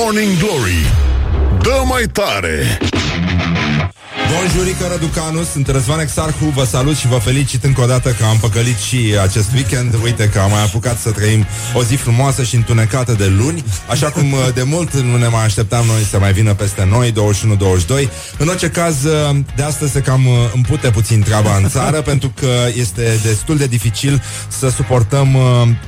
Morning Glory. Dă mai tare Bonjurică Răducanu, sunt Răzvan Exarhu, vă salut și vă felicit încă o dată că am păcălit și acest weekend. Uite că am mai apucat să trăim o zi frumoasă și întunecată de luni, așa cum uh, de mult nu ne mai așteptam noi să mai vină peste noi, 21-22. În orice caz, uh, de astăzi se cam uh, împute puțin treaba în țară, pentru că este destul de dificil să suportăm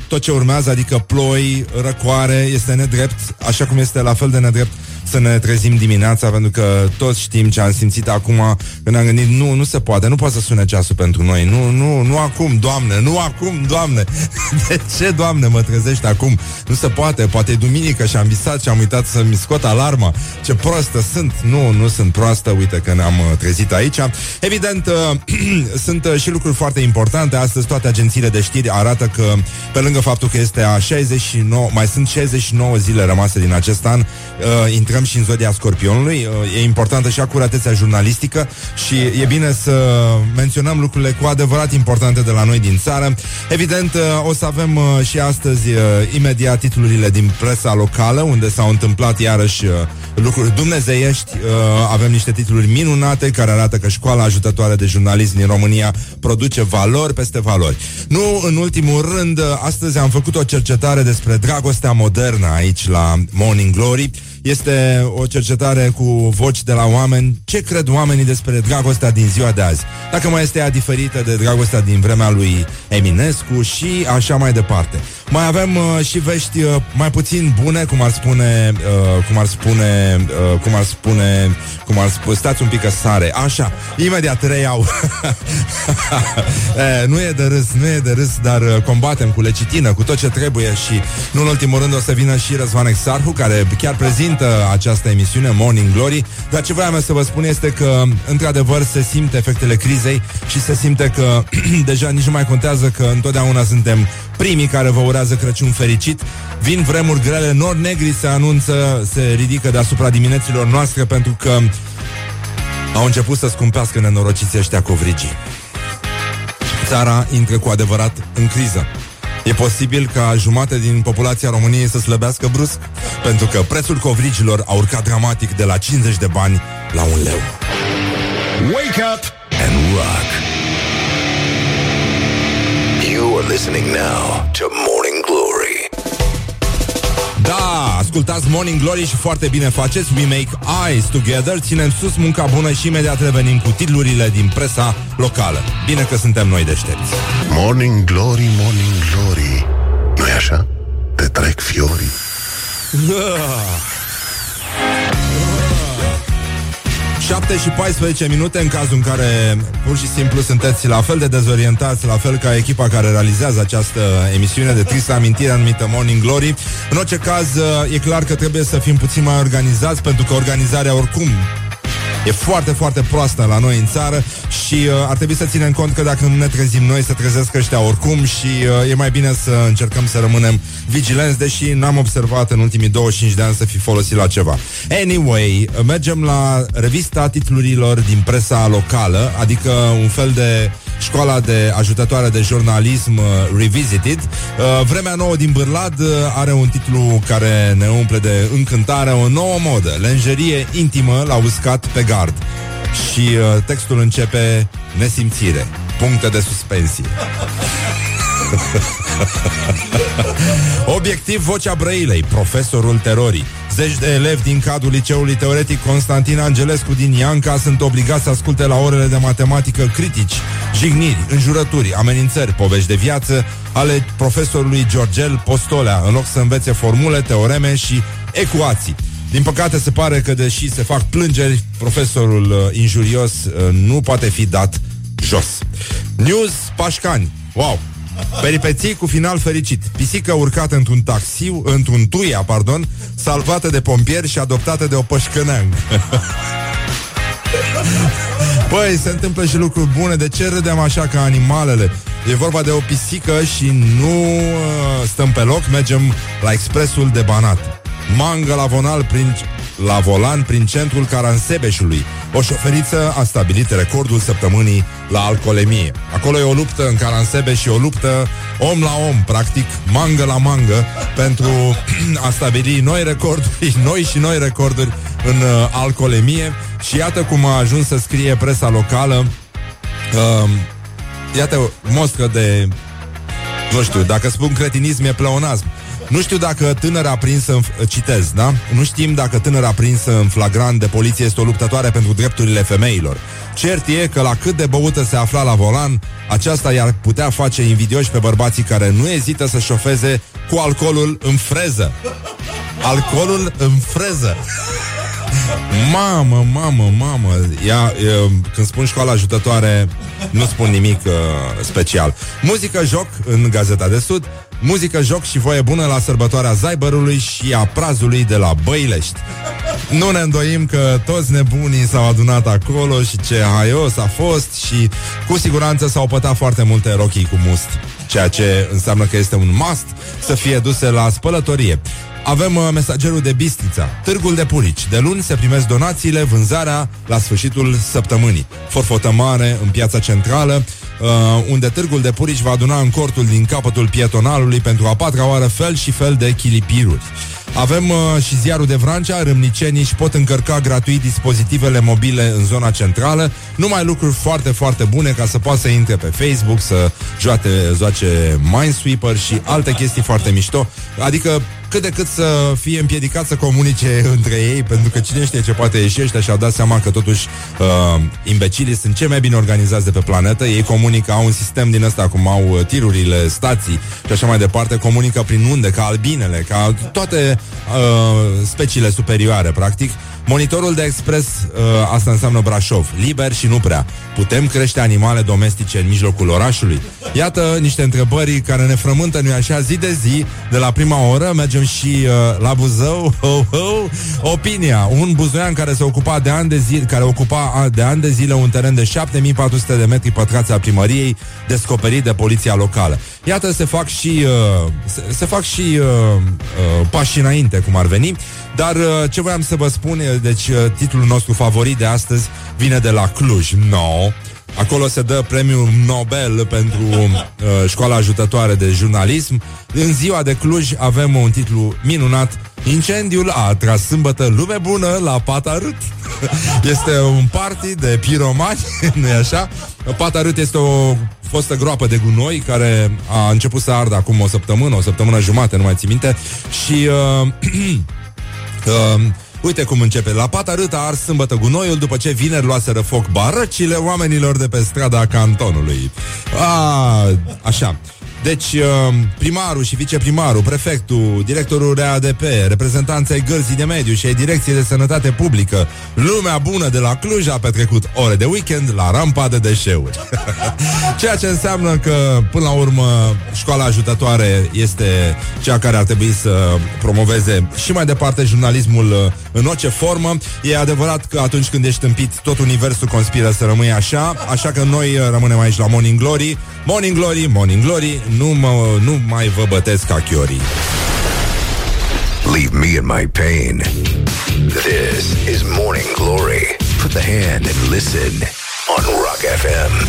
tot ce urmează, adică ploi, răcoare, este nedrept, așa cum este la fel de nedrept să ne trezim dimineața, pentru că toți știm ce am simțit acum când am gândit, nu, nu se poate, nu poate să sune ceasul pentru noi, nu, nu, nu acum, Doamne, nu acum, Doamne. De ce, Doamne, mă trezești acum? Nu se poate, poate e duminică și am visat și am uitat să-mi scot alarma. Ce prostă sunt. Nu, nu sunt proastă, uite că ne-am uh, trezit aici. Evident, uh, sunt uh, și lucruri foarte importante. Astăzi toate agențiile de știri arată că, pe lângă faptul că este a 69, mai sunt 69 zile rămase din acest an, uh, intrăm intrăm și în zodia scorpionului. Uh, e importantă și acuratețea jurnalistică și e bine să menționăm lucrurile cu adevărat importante de la noi din țară. Evident, uh, o să avem uh, și astăzi imediat titlurile din presa locală, unde s-au întâmplat iarăși lucruri dumnezeiești. Avem niște titluri minunate care arată că școala ajutătoare de jurnalism din România produce valori peste valori. Nu, în ultimul rând, astăzi am făcut o cercetare despre dragostea modernă aici la Morning Glory este o cercetare cu voci de la oameni. Ce cred oamenii despre dragostea din ziua de azi? Dacă mai este ea diferită de dragostea din vremea lui Eminescu și așa mai departe. Mai avem uh, și vești uh, mai puțin bune, cum ar spune, uh, cum ar spune, uh, cum ar spune, cum ar spune, stați un pic că sare. Așa, imediat reiau. e, nu e de râs, nu e de râs, dar uh, combatem cu lecitină, cu tot ce trebuie și, nu în ultimul rând, o să vină și Răzvan Exarhu, care chiar prezintă această emisiune, Morning Glory. Dar ce vreau să vă spun este că, într-adevăr, se simte efectele crizei și se simte că deja nici nu mai contează că întotdeauna suntem primii care vă urează Crăciun fericit. Vin vremuri grele, nori negri se anunță, se ridică deasupra dimineților noastre pentru că au început să scumpească nenorociții ăștia covrigii. Țara intră cu adevărat în criză. E posibil ca jumate din populația României să slăbească brusc, pentru că prețul covrigilor a urcat dramatic de la 50 de bani la un leu. Wake up and rock! You are listening now to Morning Glory. Da, ascultați Morning Glory și foarte bine faceți We make eyes together Ținem sus munca bună și imediat revenim cu titlurile din presa locală. Bine că suntem noi deștepți. Morning Glory, Morning Glory. Nu e așa? Te trec fiorii 7 și 14 minute în cazul în care pur și simplu sunteți la fel de dezorientați, la fel ca echipa care realizează această emisiune de tristă amintire anumită Morning Glory. În orice caz, e clar că trebuie să fim puțin mai organizați, pentru că organizarea oricum E foarte, foarte proastă la noi în țară și uh, ar trebui să ținem cont că dacă nu ne trezim noi, să trezesc ăștia oricum și uh, e mai bine să încercăm să rămânem vigilenți, deși n-am observat în ultimii 25 de ani să fi folosit la ceva. Anyway, mergem la revista titlurilor din presa locală, adică un fel de școala de ajutătoare de jurnalism uh, Revisited. Uh, Vremea nouă din Bârlad uh, are un titlu care ne umple de încântare, o nouă modă, lenjerie intimă la uscat pe gard. Și uh, textul începe nesimțire, puncte de suspensie. Obiectiv Vocea Brăilei, profesorul terorii. Zeci de elevi din cadrul liceului teoretic Constantin Angelescu din Ianca sunt obligați să asculte la orele de matematică critici, jigniri, înjurături, amenințări, povești de viață ale profesorului Georgel Postolea, în loc să învețe formule, teoreme și ecuații. Din păcate se pare că deși se fac plângeri, profesorul uh, injurios uh, nu poate fi dat jos. News Pașcani. Wow! Peripeții cu final fericit. Pisică urcată într-un taxi, într-un tuia, pardon, salvată de pompieri și adoptată de o pășcăneang. Păi, se întâmplă și lucruri bune. De ce râdem așa ca animalele? E vorba de o pisică și nu uh, stăm pe loc, mergem la expresul de Banat. Mangă la vonal prin la volan prin centrul Caransebeșului. O șoferiță a stabilit recordul săptămânii la alcoolemie. Acolo e o luptă în Caransebeș și o luptă om la om, practic, mangă la mangă, pentru a stabili noi recorduri, noi și noi recorduri în uh, alcoolemie. Și iată cum a ajuns să scrie presa locală uh, Iată, moscă de... Nu știu, dacă spun cretinism e pleonasm. Nu știu dacă tânăra prinsă în... Citez, da? Nu știm dacă tânăra prinsă în flagrant de poliție este o luptătoare pentru drepturile femeilor. Cert e că la cât de băută se afla la volan, aceasta i-ar putea face invidioși pe bărbații care nu ezită să șofeze cu alcoolul în freză. Alcoolul în freză. Mamă, mamă, mamă Ea, e, Când spun școala ajutătoare Nu spun nimic uh, special Muzică, joc în Gazeta de Sud Muzică, joc și voie bună la sărbătoarea Zaibărului și a prazului de la Băilești. Nu ne îndoim că toți nebunii s-au adunat acolo și ce haios a fost și cu siguranță s-au pătat foarte multe rochii cu must ceea ce înseamnă că este un must să fie duse la spălătorie. Avem uh, mesagerul de Bistrița, Târgul de Purici. De luni se primesc donațiile, vânzarea la sfârșitul săptămânii. Forfotă mare în piața centrală, uh, unde Târgul de Purici va aduna în cortul din capătul pietonalului pentru a patra oară fel și fel de chilipiruri. Avem uh, și ziarul de Vrancea, râmnicenii și pot încărca gratuit dispozitivele mobile în zona centrală. Numai lucruri foarte, foarte bune ca să poată să intre pe Facebook, să joate, joace Minesweeper și alte chestii foarte mișto. Adică cât de cât să fie împiedicat să comunice între ei, pentru că cine știe ce poate ieși ăștia și-au dat seama că totuși uh, imbecilii sunt cei mai bine organizați de pe planetă, ei comunică, au un sistem din ăsta, cum au uh, tirurile, stații și așa mai departe, comunică prin unde, ca albinele, ca toate uh, speciile superioare, practic, Monitorul de expres, uh, asta înseamnă Brașov, liber și nu prea. Putem crește animale domestice în mijlocul orașului? Iată niște întrebări care ne frământă, nu așa, zi de zi, de la prima oră, mergem și uh, la Buzău, ho, ho, opinia, un buzoian care se ocupa de ani de zile, care ocupa de ani de zile un teren de 7400 de metri pătrați al primăriei, descoperit de poliția locală. Iată, se fac și, uh, se, se fac și uh, uh, pași înainte, cum ar veni. Dar uh, ce voiam să vă spun, deci uh, titlul nostru favorit de astăzi vine de la Cluj. No. Acolo se dă premiul Nobel pentru uh, școala ajutătoare de jurnalism. În ziua de Cluj avem un titlu minunat. Incendiul a atras sâmbătă lume bună la Patarât. este un party de piromani, nu e așa? Patarât este o fostă groapă de gunoi care a început să ardă acum o săptămână, o săptămână jumate, nu mai țin minte. Și... Uh, Uh, uite cum începe. La pata râta ars sâmbătă gunoiul după ce vineri luaseră foc barăcile oamenilor de pe strada cantonului. A, așa. Deci, uh, primarul și viceprimarul, prefectul, directorul RADP, reprezentanța ai gărzii de mediu și ai direcției de sănătate publică, lumea bună de la Cluj a petrecut ore de weekend la rampa de deșeuri. Ceea ce înseamnă că, până la urmă, școala ajutătoare este cea care ar trebui să promoveze și mai departe jurnalismul uh, în orice formă. E adevărat că atunci când ești împit, tot universul conspiră să rămâi așa, așa că noi uh, rămânem aici la Morning Glory. Morning Glory, Morning Glory, nu, mă, nu mai vă bătesc ca chiorii. Leave me in my pain. This is Morning Glory. Put the hand and listen on Rock FM.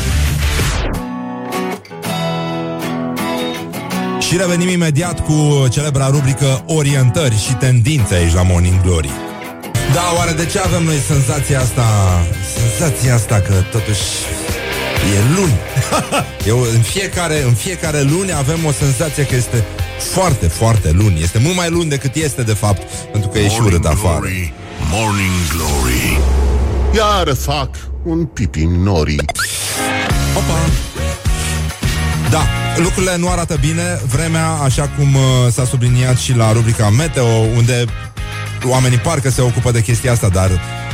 Și revenim imediat cu celebra rubrică Orientări și tendințe aici la Morning Glory. Da, oare de ce avem noi senzația asta Senzația asta că totuși E luni. Eu, în, fiecare, în fiecare luni avem o senzație că este foarte, foarte luni. Este mult mai luni decât este de fapt Pentru că e și urât afară. glory, Morning Glory. Iar fac un pipi nori. Opa! Da, lucrurile nu arată bine. Vremea, așa cum uh, s-a subliniat și la rubrica Meteo Unde oamenii parcă se ocupă de chestia asta Dar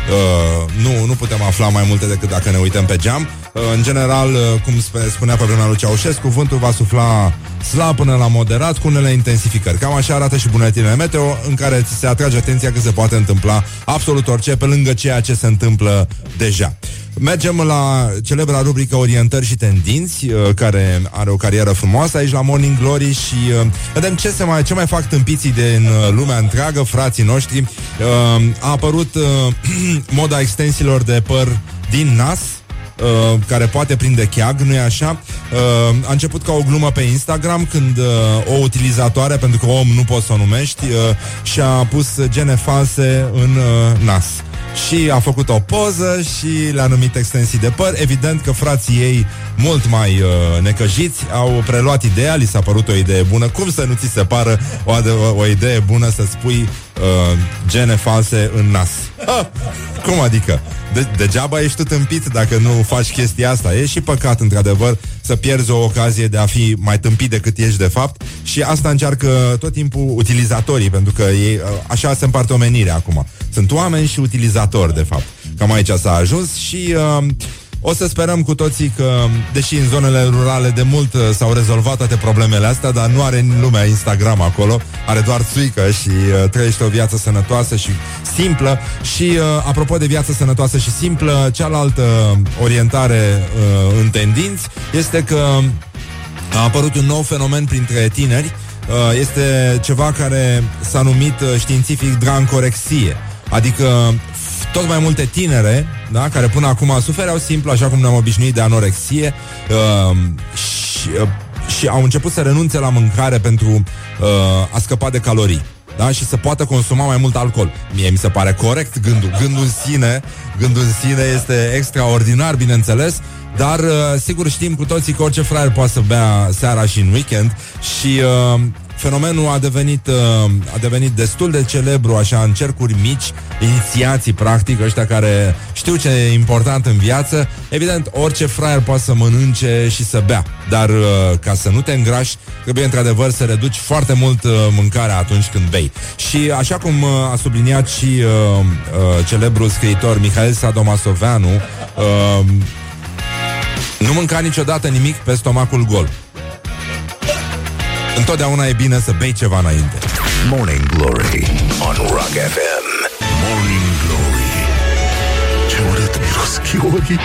uh, nu, nu putem afla mai multe decât dacă ne uităm pe geam. Uh, În general, uh, cum spunea pe vremea lui Ceaușescu Vântul va sufla slab până la moderat Cu unele intensificări. Cam așa arată și buletinele meteo În care ți se atrage atenția că se poate întâmpla absolut orice Pe lângă ceea ce se întâmplă deja Mergem la celebra rubrică Orientări și Tendinți, uh, care are o carieră frumoasă aici la Morning Glory și uh, vedem ce, se mai, ce mai fac tâmpiții din uh, lumea întreagă, frații noștri. Uh, a apărut uh, moda extensiilor de păr din nas, Uh, care poate prinde cheag, nu-i așa? Uh, a început ca o glumă pe Instagram când uh, o utilizatoare, pentru că om nu poți să o numești, uh, și-a pus gene false în uh, nas și a făcut o poză și le-a numit extensii de păr. Evident că frații ei, mult mai uh, necăjiți, au preluat ideea, li s-a părut o idee bună. Cum să nu ți se pară o, o, o idee bună să spui uh, gene false în nas? Ah, cum adică? De, degeaba ești tu tâmpit dacă nu faci chestia asta. E și păcat, într-adevăr, să pierzi o ocazie de a fi mai tâmpit decât ești de fapt și asta încearcă tot timpul utilizatorii, pentru că ei, uh, așa se împarte omenirea acum. Sunt oameni și utilizatori, de fapt. Cam aici s-a ajuns și... Uh, o să sperăm cu toții că, deși în zonele rurale de mult uh, s-au rezolvat toate problemele astea, dar nu are lumea Instagram acolo, are doar țuică și uh, trăiește o viață sănătoasă și simplă. Și, uh, apropo de viață sănătoasă și simplă, cealaltă orientare uh, în tendinți este că a apărut un nou fenomen printre tineri. Uh, este ceva care s-a numit uh, științific drancorexie. Adică tot mai multe tinere, da, care până acum sufereau simplu, așa cum ne-am obișnuit de anorexie uh, și, uh, și au început să renunțe la mâncare pentru uh, a scăpa de calorii. Da? și să poată consuma mai mult alcool. Mie mi se pare corect gândul. Gândul în sine, gândul în sine este extraordinar, bineînțeles, dar uh, sigur știm cu toții că orice fraier poate să bea seara și în weekend și uh, fenomenul a devenit, uh, a devenit destul de celebru așa în cercuri mici, inițiații practic, ăștia care știu ce e important în viață. Evident, orice fraier poate să mănânce și să bea, dar uh, ca să nu te îngrași, trebuie într-adevăr să reduci foarte mult uh, mâncarea atunci când bei. Și așa cum uh, a subliniat și uh, uh, celebrul scriitor Mihail Sadomasoveanu, uh, nu mânca niciodată nimic pe stomacul gol. Întotdeauna e bine să bei ceva înainte. Morning Glory on Rock FM. Morning Glory Ce urât miros chiorii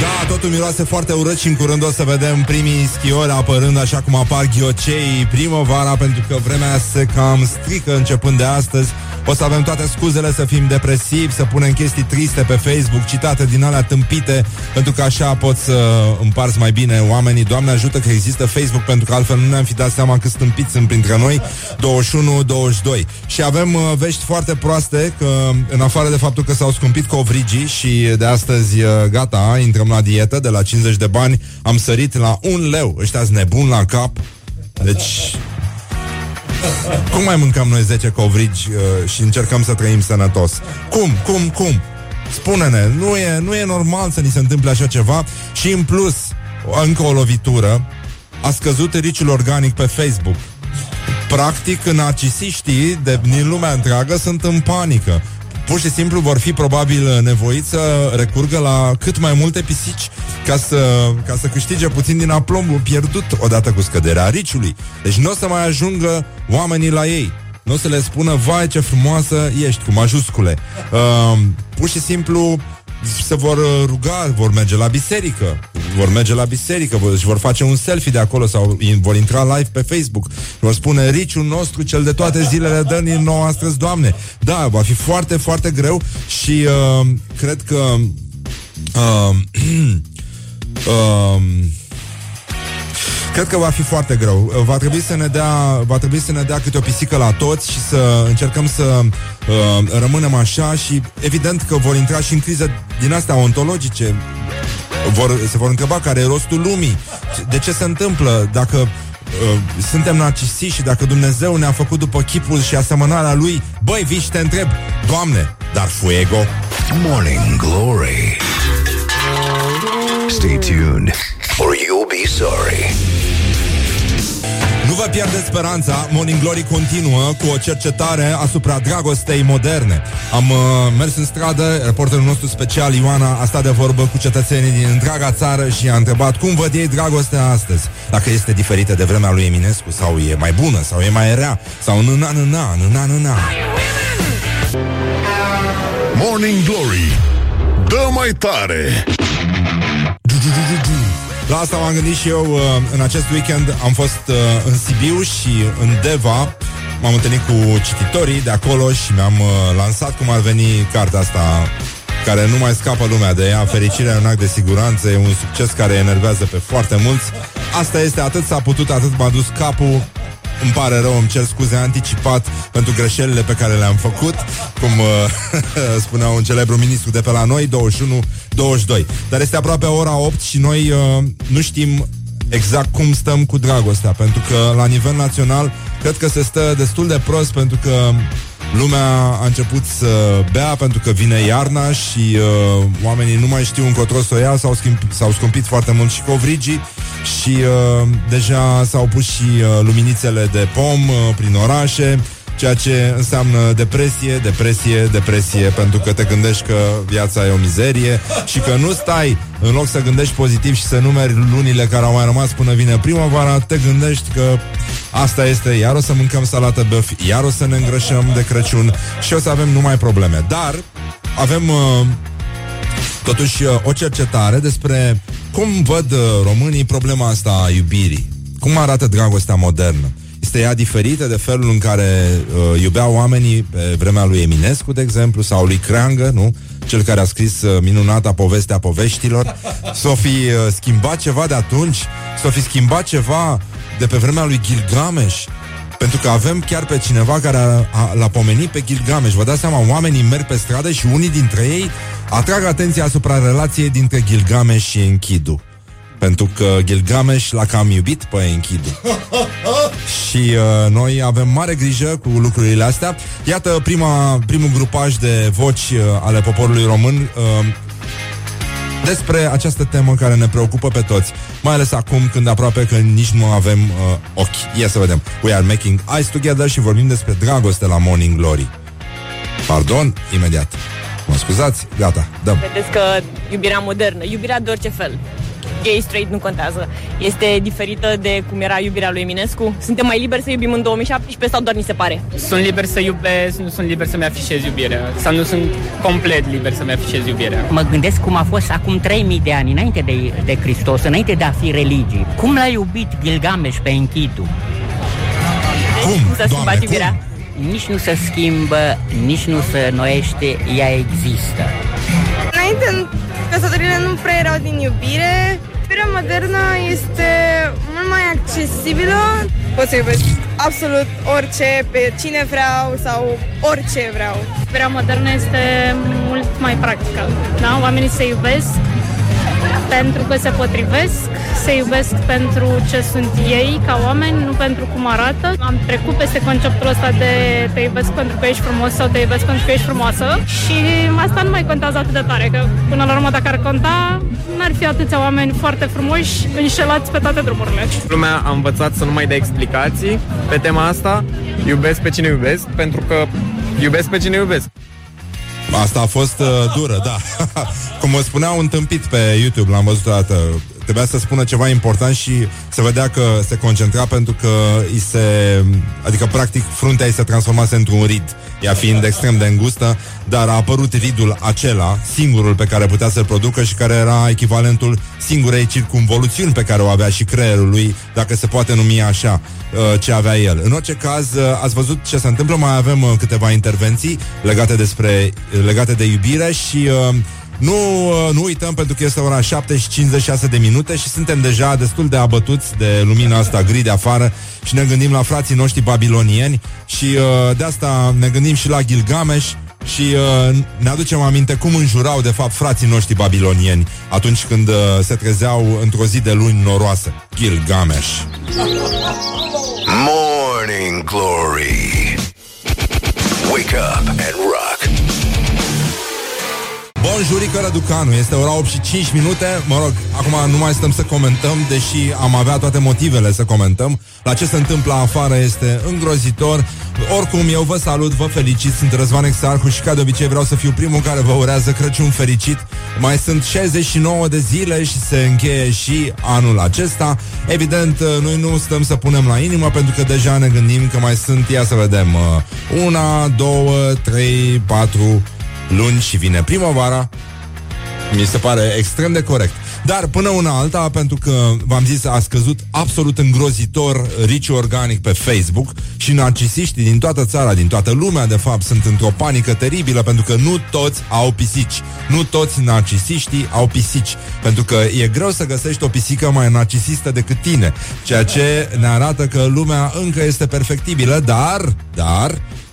Da, totul miroase foarte urât și în curând o să vedem primii schiori apărând așa cum apar ghiocei primăvara pentru că vremea se cam strică începând de astăzi. O să avem toate scuzele să fim depresivi, să punem chestii triste pe Facebook, citate din alea tâmpite, pentru că așa pot să împarți mai bine oamenii. Doamne ajută că există Facebook, pentru că altfel nu ne-am fi dat seama cât stâmpiți sunt printre noi, 21-22. Și avem uh, vești foarte proaste, că în afară de faptul că s-au scumpit covrigii și de astăzi uh, gata, intrăm la dietă, de la 50 de bani am sărit la un leu. Ăștia nebun la cap. Deci cum mai mâncăm noi 10 covrigi uh, și încercăm să trăim sănătos? Cum? Cum? Cum? Spune-ne, nu e, nu e normal să ni se întâmple așa ceva și în plus, încă o lovitură, a scăzut riciul organic pe Facebook. Practic, narcisiștii de, din lumea întreagă sunt în panică pur și simplu vor fi probabil nevoiți să recurgă la cât mai multe pisici ca să, ca să câștige puțin din aplombul pierdut odată cu scăderea riciului. Deci nu o să mai ajungă oamenii la ei. Nu o să le spună, vai ce frumoasă ești, cu majuscule. Uh, pur și simplu se vor uh, ruga, vor merge la biserică, vor merge la biserică, vor, și vor face un selfie de acolo sau in, vor intra live pe Facebook, vor spune riciul nostru cel de toate zilele dă din nou astăzi, Doamne. Da, va fi foarte, foarte greu și uh, cred că uh, uh, Cred că va fi foarte greu. Va trebui să ne dea, va trebui să ne dea câte o pisică la toți și să încercăm să uh, rămânem așa și evident că vor intra și în crize din astea ontologice. Vor, se vor întreba care e rostul lumii. De ce se întâmplă dacă uh, suntem narcisiști și dacă Dumnezeu ne-a făcut după chipul și asemănarea lui, băi, vii și te întreb, Doamne, dar fuego? Morning Glory. Stay tuned or you'll be sorry. Nu vă pierdeți speranța, Morning Glory continuă cu o cercetare asupra dragostei moderne. Am uh, mers în stradă, reporterul nostru special, Ioana, a stat de vorbă cu cetățenii din întreaga țară și a întrebat cum văd ei dragostea astăzi. Dacă este diferită de vremea lui Eminescu, sau e mai bună, sau e mai rea, sau nâna, nâna, nâna, nâna. Morning Glory Dă mai tare! La asta m-am gândit și eu uh, în acest weekend. Am fost uh, în Sibiu și în Deva. M-am întâlnit cu cititorii de acolo și mi-am uh, lansat cum ar veni cartea asta care nu mai scapă lumea de ea. Fericirea e un act de siguranță, e un succes care enervează pe foarte mulți. Asta este, atât s-a putut, atât m-a dus capul. Îmi pare rău, îmi cer scuze anticipat pentru greșelile pe care le-am făcut, cum uh, spunea un celebru ministru de pe la noi, 21-22. Dar este aproape ora 8 și noi uh, nu știm exact cum stăm cu dragostea, pentru că la nivel național cred că se stă destul de prost, pentru că lumea a început să bea pentru că vine iarna și uh, oamenii nu mai știu încotro să o ia, s-au, schimb, s-au scumpit foarte mult și covrigii și uh, deja s-au pus și uh, luminițele de pom uh, prin orașe, ceea ce înseamnă depresie, depresie, depresie, pentru că te gândești că viața e o mizerie și că nu stai în loc să gândești pozitiv și să numeri lunile care au mai rămas până vine primăvara, te gândești că asta este, iar o să mâncăm salată băf, iar o să ne îngrășăm de Crăciun și o să avem numai probleme. Dar avem uh, totuși uh, o cercetare despre cum văd uh, românii problema asta a iubirii. Cum arată dragostea modernă? Este ea diferită de felul în care uh, iubeau oamenii pe vremea lui Eminescu, de exemplu, sau lui Creangă, nu? Cel care a scris uh, minunata povestea poveștilor. S-o fi uh, schimbat ceva de atunci? S-o fi schimbat ceva de pe vremea lui Gilgamesh? Pentru că avem chiar pe cineva care a, a, l-a pomenit pe Gilgamesh. Vă dați seama, oamenii merg pe stradă și unii dintre ei atrag atenția asupra relației dintre Gilgamesh și Enkidu. Pentru că Gilgamesh l-a cam iubit pe Enkidu. și uh, noi avem mare grijă cu lucrurile astea. Iată prima, primul grupaj de voci uh, ale poporului român uh, despre această temă care ne preocupă pe toți, mai ales acum când aproape că nici nu avem uh, ochi. Ia să vedem. We are making eyes together și vorbim despre dragoste la Morning Glory. Pardon, imediat. Mă scuzați? Gata, dăm. Vedeți că iubirea modernă, iubirea de orice fel, gay, straight, nu contează. Este diferită de cum era iubirea lui Eminescu? Suntem mai liberi să iubim în 2017 sau doar ni se pare? Sunt liber să iubesc, nu sunt liber să-mi afișez iubirea. Sau nu sunt complet liber să-mi afișez iubirea. Mă gândesc cum a fost acum 3000 de ani, înainte de, de Hristos, înainte de a fi religii. Cum l-a iubit Gilgamesh pe Enkidu? Cum? Cum s-a schimbat Doamne, iubirea? Nici nu se schimbă, nici nu se noiește, ea există. Înainte, căsătorile nu prea erau din iubire. Iubirea modernă este mult mai accesibilă. Pot să iubesc absolut orice, pe cine vreau sau orice vreau. Iubirea modernă este mult mai practică. Da? Oamenii se iubesc pentru că se potrivesc, se iubesc pentru ce sunt ei ca oameni, nu pentru cum arată. Am trecut peste conceptul ăsta de te iubesc pentru că ești frumos sau te iubesc pentru că ești frumoasă și asta nu mai contează atât de tare, că până la urmă dacă ar conta, n-ar fi atâția oameni foarte frumoși înșelați pe toate drumurile. Lumea a învățat să nu mai dea explicații pe tema asta. Iubesc pe cine iubesc, pentru că iubesc pe cine iubesc. Asta a fost uh, dură, da. Cum mă spunea un tâmpit pe YouTube, l-am văzut o dată. Trebuia să spună ceva important și se vedea că se concentra pentru că îi se... Adică, practic, fruntea îi se transformase într-un rid, ea fiind extrem de îngustă, dar a apărut ridul acela, singurul pe care putea să-l producă și care era echivalentul singurei circumvoluțiuni pe care o avea și creierul lui, dacă se poate numi așa, uh, ce avea el. În orice caz, uh, ați văzut ce se întâmplă, mai avem uh, câteva intervenții legate, despre, legate de iubire și uh, nu, uh, nu uităm pentru că este ora 7 și 56 de minute și suntem deja destul de abătuți de lumina asta gri de afară și ne gândim la frații noștri babilonieni și uh, de asta ne gândim și la Gilgamesh și uh, ne aducem aminte cum înjurau de fapt frații noștri babilonieni atunci când uh, se trezeau într-o zi de luni noroasă. Gilgamesh. Morning Glory. Wake up and rock. Bun jurică Răducanu, este ora 8 și 5 minute. Mă rog, acum nu mai stăm să comentăm Deși am avea toate motivele să comentăm. La ce se întâmplă afară este îngrozitor. Oricum, eu vă salut, vă felicit. Sunt Răzvan Exarhu și ca de obicei vreau să fiu primul Care vă urează Crăciun fericit. Mai sunt 69 de zile și se încheie și anul acesta. Evident, noi nu stăm să punem la inimă Pentru că deja ne gândim că mai sunt Ia să vedem uh, Una, două, trei, patru luni și vine primăvara Mi se pare extrem de corect. Dar până una alta, pentru că v-am zis, a scăzut absolut îngrozitor riciu organic pe Facebook și narcisiștii din toată țara, din toată lumea, de fapt, sunt într-o panică teribilă pentru că nu toți au pisici. Nu toți narcisiștii au pisici. Pentru că e greu să găsești o pisică mai narcisistă decât tine. Ceea ce ne arată că lumea încă este perfectibilă, dar, dar, Uh,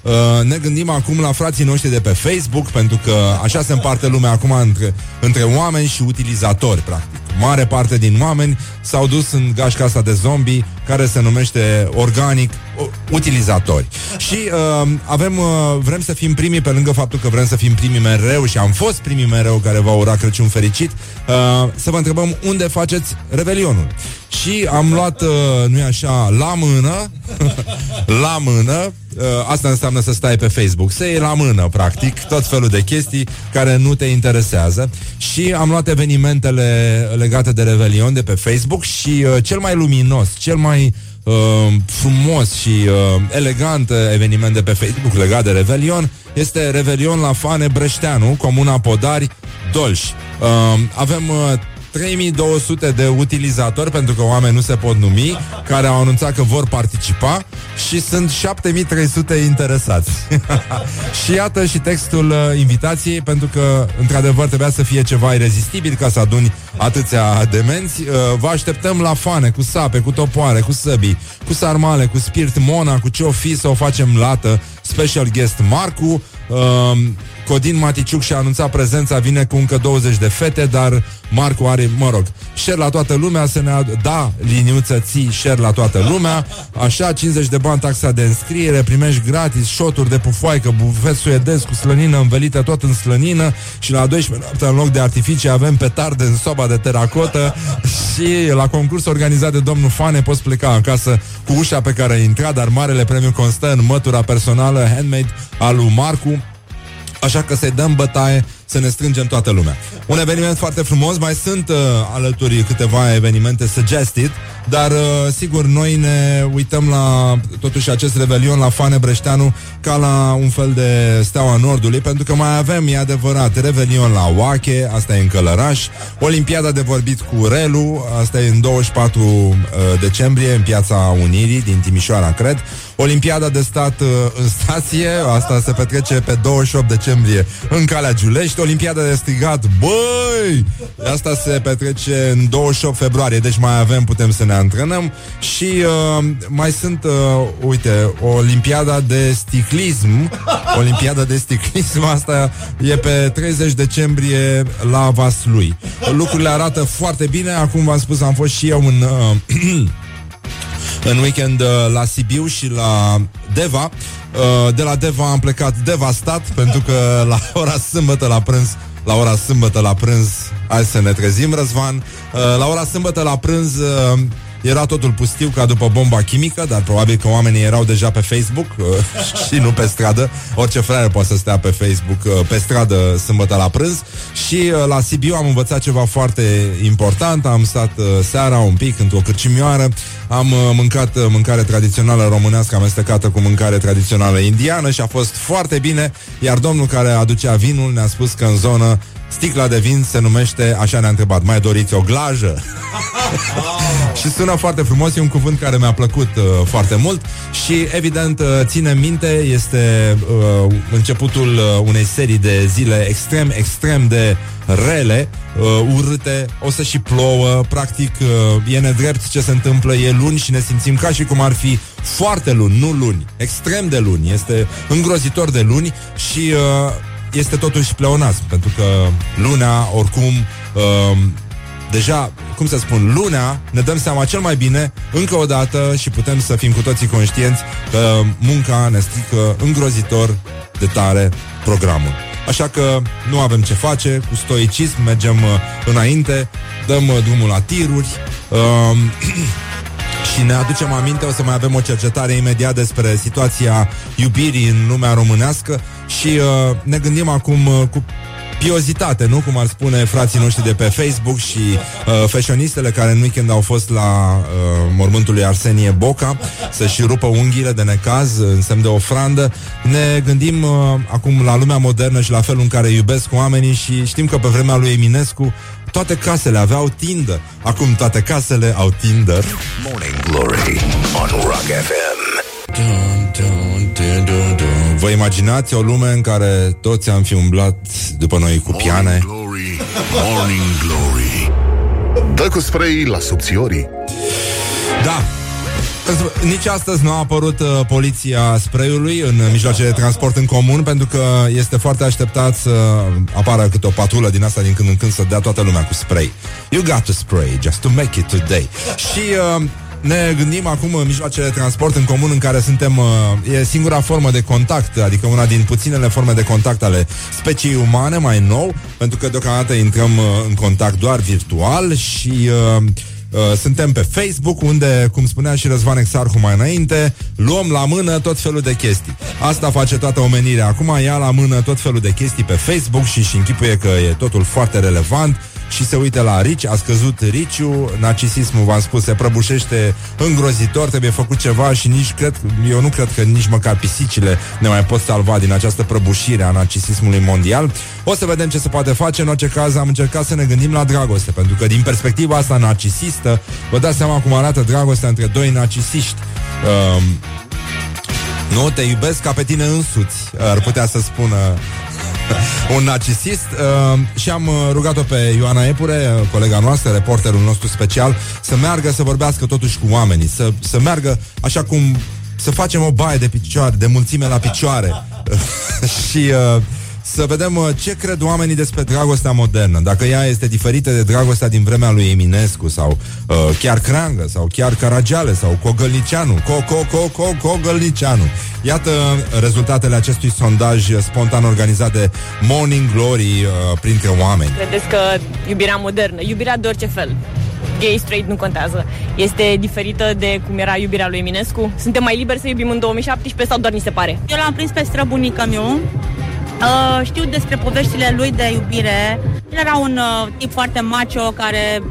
ne gândim acum la frații noștri de pe Facebook, pentru că așa se împarte lumea acum între, între oameni și utilizatori, practic. Mare parte din oameni s-au dus în gașca asta de zombie, care se numește organic uh, utilizatori. Și uh, avem, uh, vrem să fim primii, pe lângă faptul că vrem să fim primii mereu și am fost primii mereu care va ura Crăciun fericit, uh, să vă întrebăm unde faceți revelionul. Și am luat, uh, nu-i așa, la mână, la mână, uh, asta înseamnă să stai pe Facebook, să iei la mână, practic, tot felul de chestii care nu te interesează. Și am luat evenimentele legate de Revelion de pe Facebook și uh, cel mai luminos, cel mai uh, frumos și uh, elegant eveniment de pe Facebook legat de Revelion este Revelion la Fane Breșteanu, Comuna Podari, Dolj. Uh, avem uh, 3200 de utilizatori, pentru că oameni nu se pot numi, care au anunțat că vor participa și sunt 7300 interesați. și iată și textul uh, invitației, pentru că, într-adevăr, trebuia să fie ceva irezistibil ca să aduni atâția demenți. Uh, vă așteptăm la fane, cu sape, cu topoare, cu săbii, cu sarmale, cu spirit mona, cu ce o fi să o facem lată, special guest Marcu, uh, Codin Maticiuc și-a anunțat prezența, vine cu încă 20 de fete, dar Marcu are, mă rog, share la toată lumea, să ne ad- da, liniuță, ții share la toată lumea, așa, 50 de bani taxa de înscriere, primești gratis șoturi de pufoaică, bufet suedez cu slănină învelită tot în slănină. Și la 12 noapte în loc de artificii avem petarde în soba de teracotă. Și la concurs organizat de domnul Fane poți pleca acasă cu ușa pe care ai intrat, dar marele premiu constă în mătura personală handmade al lui Marcu, Așa că să-i dăm bătaie să ne strângem toată lumea. Un eveniment foarte frumos, mai sunt uh, alături câteva evenimente suggested, dar uh, sigur noi ne uităm la totuși acest revelion la Fane Breșteanu ca la un fel de steaua Nordului, pentru că mai avem, e adevărat, revelion la Oache, asta e în Călăraș, Olimpiada de vorbit cu Relu, asta e în 24 uh, decembrie în Piața Unirii din Timișoara, cred, Olimpiada de stat uh, în stație, asta se petrece pe 28 decembrie în Calea Giulești, Olimpiada de strigat, băi! Asta se petrece în 28 februarie, deci mai avem, putem să ne antrenăm și uh, mai sunt, uh, uite, Olimpiada de sticlism, Olimpiada de sticlism, asta e pe 30 decembrie la Vaslui. Lucrurile arată foarte bine, acum v-am spus, am fost și eu în... Uh, în weekend uh, la Sibiu și la Deva. Uh, de la Deva am plecat devastat pentru că la ora sâmbătă la prânz la ora sâmbătă la prânz Hai să ne trezim, Răzvan uh, La ora sâmbătă la prânz era totul pustiu ca după bomba chimică, dar probabil că oamenii erau deja pe Facebook uh, și nu pe stradă. Orice fraier poate să stea pe Facebook uh, pe stradă sâmbătă la prânz. Și uh, la Sibiu am învățat ceva foarte important. Am stat uh, seara un pic într-o cârcimioară. Am uh, mâncat uh, mâncare tradițională românească amestecată cu mâncare tradițională indiană și a fost foarte bine. Iar domnul care aducea vinul ne-a spus că în zonă Sticla de vin se numește, așa ne-a întrebat, mai doriți o glajă? și sună foarte frumos, e un cuvânt care mi-a plăcut uh, foarte mult și evident uh, ține minte, este uh, începutul uh, unei serii de zile extrem, extrem de rele, uh, urâte, o să și plouă, practic uh, e nedrept ce se întâmplă, e luni și ne simțim ca și cum ar fi foarte luni, nu luni, extrem de luni, este îngrozitor de luni și uh, este totuși pleonasm, pentru că luna, oricum, uh, deja, cum să spun, luna, ne dăm seama cel mai bine, încă o dată, și putem să fim cu toții conștienți că munca ne strică îngrozitor de tare programul. Așa că nu avem ce face, cu stoicism mergem uh, înainte, dăm uh, drumul la tiruri. Uh, și ne aducem aminte, o să mai avem o cercetare imediat despre situația iubirii în lumea românească și uh, ne gândim acum uh, cu piozitate, nu? Cum ar spune frații noștri de pe Facebook și uh, fashionistele care în weekend au fost la uh, mormântul lui Arsenie Boca să-și rupă unghiile de necaz în semn de ofrandă. Ne gândim uh, acum la lumea modernă și la felul în care iubesc oamenii și știm că pe vremea lui Eminescu toate casele aveau Tinder. Acum toate casele au Tinder. Morning Glory on Rock FM. Dun, dun, dun, dun, dun. Vă imaginați o lume în care toți am fi umblat după noi cu piane? Morning Glory, Morning Glory Dă cu spray la subțiorii Da. Nici astăzi nu a apărut uh, poliția sprayului în mijloace de transport în comun pentru că este foarte așteptat să apară câte o patrulă din asta din când în când să dea toată lumea cu spray. You got to spray just to make it today. Și uh, ne gândim acum în mijloacele de transport în comun în care suntem, uh, e singura formă de contact, adică una din puținele forme de contact ale speciei umane, mai nou, pentru că deocamdată intrăm uh, în contact doar virtual și uh, Uh, suntem pe Facebook, unde, cum spunea și Răzvan Exarhu mai înainte, luăm la mână tot felul de chestii. Asta face toată omenirea. Acum ia la mână tot felul de chestii pe Facebook și și închipuie că e totul foarte relevant și se uită la Rici, a scăzut Riciu, narcisismul, v-am spus, se prăbușește îngrozitor, trebuie făcut ceva și nici cred, eu nu cred că nici măcar pisicile ne mai pot salva din această prăbușire a narcisismului mondial. O să vedem ce se poate face, în orice caz am încercat să ne gândim la dragoste, pentru că din perspectiva asta narcisistă, vă dați seama cum arată dragostea între doi narcisiști. Um, nu, te iubesc ca pe tine însuți, ar putea să spună un narcisist uh, și am uh, rugat-o pe Ioana Epure, uh, colega noastră, reporterul nostru special, să meargă să vorbească totuși cu oamenii, să, să meargă așa cum să facem o baie de picioare, de mulțime la picioare. Și uh, să vedem uh, ce cred oamenii despre dragostea modernă, dacă ea este diferită de dragostea din vremea lui Eminescu sau uh, chiar Creangă sau chiar Caragiale sau Cogălnicianu, co co co co Cogălnicianu. Iată rezultatele acestui sondaj spontan organizat de Morning Glory uh, printre oameni. Credeți că iubirea modernă, iubirea de orice fel, gay, straight, nu contează, este diferită de cum era iubirea lui Eminescu? Suntem mai liberi să iubim în 2017 sau doar ni se pare? Eu l-am prins pe străbunica meu. Uh, știu despre poveștile lui de iubire. El era un uh, tip foarte macho care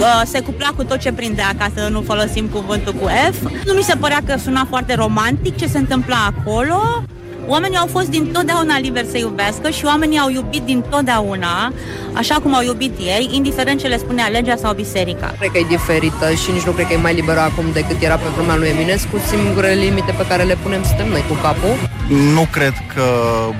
uh, se cupla cu tot ce prindea, ca să nu folosim cuvântul cu F. Nu mi se părea că suna foarte romantic ce se întâmpla acolo. Oamenii au fost din totdeauna liberi să iubească și oamenii au iubit din totdeauna, așa cum au iubit ei, indiferent ce le spunea legea sau biserica. Cred că e diferită și nici nu cred că e mai liberă acum decât era pe vremea lui Eminescu. Singurele limite pe care le punem suntem noi cu capul. Nu cred că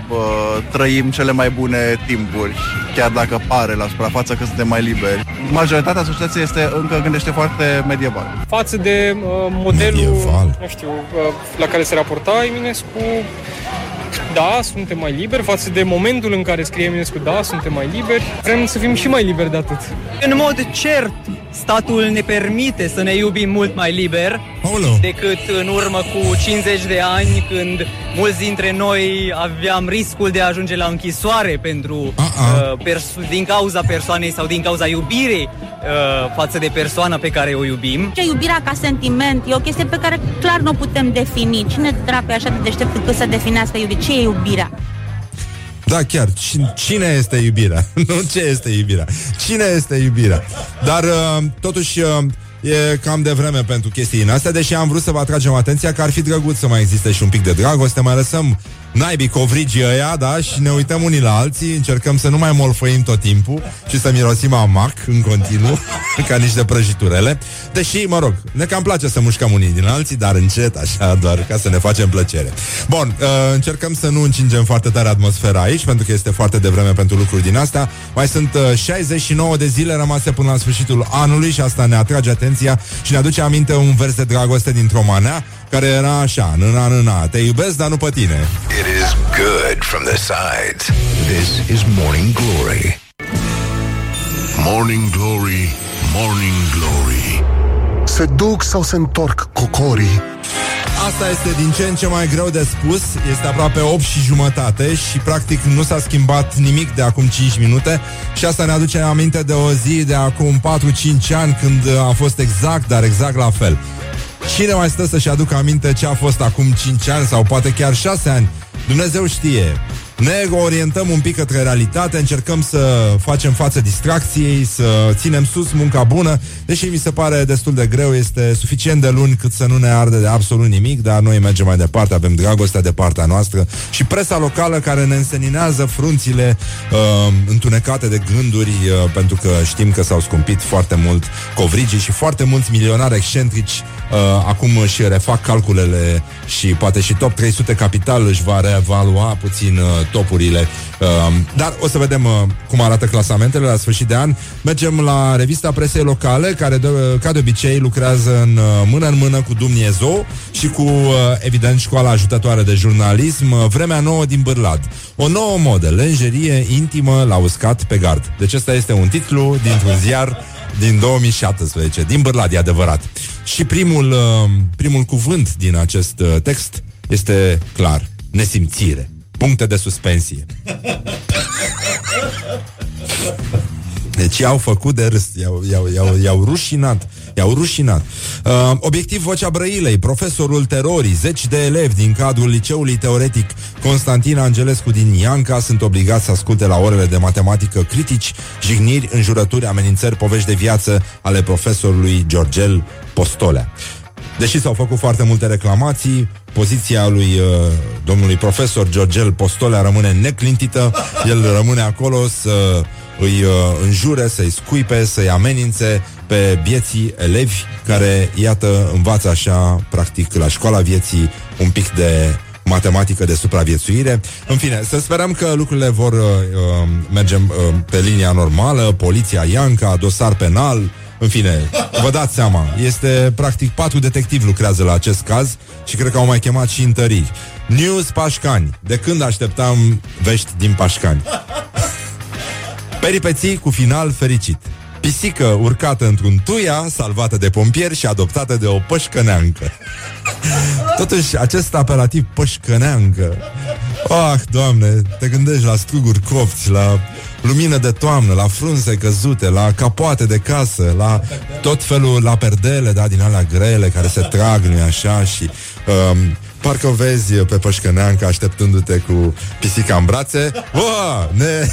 bă, trăim cele mai bune timpuri, chiar dacă pare la suprafață că suntem mai liberi. Majoritatea societății este încă gândește foarte medieval. Față de uh, modelul, Medieval. nu știu, uh, la care se raporta Eminescu, da, suntem mai liberi. Față de momentul în care scrie Eminescu, da, suntem mai liberi. Vrem să fim și mai liberi de atât. În mod cert, statul ne permite să ne iubim mult mai liber Aoleu. decât în urmă cu 50 de ani, când mulți dintre noi aveam riscul de a ajunge la închisoare pentru uh, perso- din cauza persoanei sau din cauza iubirii uh, față de persoana pe care o iubim. Ce iubirea ca sentiment e o chestie pe care clar nu o putem defini. Cine dracu e așa de deștept încât să definească iubire? Ce e iubirea? Da, chiar. Cine- Cine este iubirea? nu ce este iubirea. Cine este iubirea? Dar, uh, totuși, uh, e cam de vreme pentru chestiile astea, deși am vrut să vă atragem atenția că ar fi drăguț să mai existe și un pic de dragoste, mai lăsăm naibii covrigii ăia, da, și ne uităm unii la alții, încercăm să nu mai molfăim tot timpul și să mirosim amac în continuu, ca niște prăjiturele. Deși, mă rog, ne cam place să mușcăm unii din alții, dar încet, așa, doar ca să ne facem plăcere. Bun, uh, încercăm să nu încingem foarte tare atmosfera aici, pentru că este foarte devreme pentru lucruri din astea. Mai sunt uh, 69 de zile rămase până la sfârșitul anului și asta ne atrage atenția și ne aduce aminte un vers de dragoste dintr-o manea, care era așa, nâna, nâna, te iubesc, dar nu pe tine. It is good from the sides. This is Morning Glory. Morning Glory, Morning Glory Se duc sau se întorc cocorii Asta este din ce în ce mai greu de spus Este aproape 8 și jumătate Și practic nu s-a schimbat nimic de acum 5 minute Și asta ne aduce aminte de o zi de acum 4-5 ani Când a fost exact, dar exact la fel Cine mai stă să-și aducă aminte ce a fost acum 5 ani Sau poate chiar 6 ani? Dumnezeu știe Ne orientăm un pic către realitate, încercăm să facem față distracției, să ținem sus munca bună, deși mi se pare destul de greu, este suficient de luni cât să nu ne arde de absolut nimic, dar noi mergem mai departe, avem dragostea de partea noastră și presa locală care ne înseninează frunțile uh, întunecate de gânduri, uh, pentru că știm că s-au scumpit foarte mult covrigii și foarte mulți milionari excentrici uh, acum își refac calculele și poate și top 300 capital își va reevalua puțin uh, topurile. Uh, dar o să vedem uh, cum arată clasamentele la sfârșit de an. Mergem la revista presei locale, care de, ca de obicei lucrează în uh, mână în mână cu Dumnezeu și cu, uh, evident, școala ajutătoare de jurnalism, uh, Vremea nouă din Bârlad. O nouă modă, lenjerie intimă la uscat pe gard. Deci ăsta este un titlu dintr-un ziar din 2017, din Bârlad, e adevărat. Și primul, uh, primul cuvânt din acest uh, text este clar, nesimțire. Puncte de suspensie. Deci i-au făcut de râs, i-au, i-au, i-au, i-au rușinat. I-au rușinat. Uh, obiectiv Vocea Brăilei, profesorul terorii, zeci de elevi din cadrul liceului teoretic Constantin Angelescu din Ianca sunt obligați să asculte la orele de matematică critici, jigniri, înjurături, amenințări, povești de viață ale profesorului Georgel Postolea. Deși s-au făcut foarte multe reclamații, poziția lui uh, domnului profesor Georgel Postolea rămâne neclintită, el rămâne acolo să îi uh, înjure, să-i scuipe, să-i amenințe pe vieții elevi care, iată, învață așa, practic, la școala vieții un pic de matematică de supraviețuire. În fine, să sperăm că lucrurile vor uh, uh, merge uh, pe linia normală, poliția Ianca, dosar penal, în fine, vă dați seama, este practic patru detectivi lucrează la acest caz și cred că au mai chemat și întăriri. News Pașcani. De când așteptam vești din Pașcani? Peripeții cu final fericit. Pisică urcată într-un tuia, salvată de pompieri și adoptată de o pășcăneancă. Totuși, acest apelativ pășcăneancă Ah, doamne, te gândești la struguri copți, la lumină de toamnă, la frunze căzute, la capoate de casă, la tot felul, la perdele, da, din alea grele care se trag, nu așa, și um, parcă o vezi pe pășcăneancă așteptându-te cu pisica în brațe. Ua, ne,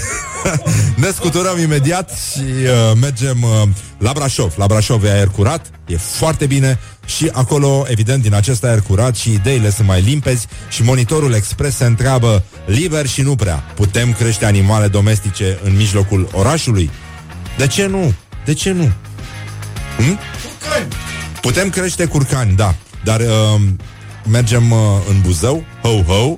ne scuturăm imediat și uh, mergem uh, la Brașov. La Brașov e aer curat, e foarte bine și acolo, evident, din acest aer curat și ideile sunt mai limpezi și monitorul expres se întreabă liber și nu prea. Putem crește animale domestice în mijlocul orașului? De ce nu? De ce nu? Hm? Putem crește curcani, da. Dar uh, mergem uh, în Buzău, ho-ho,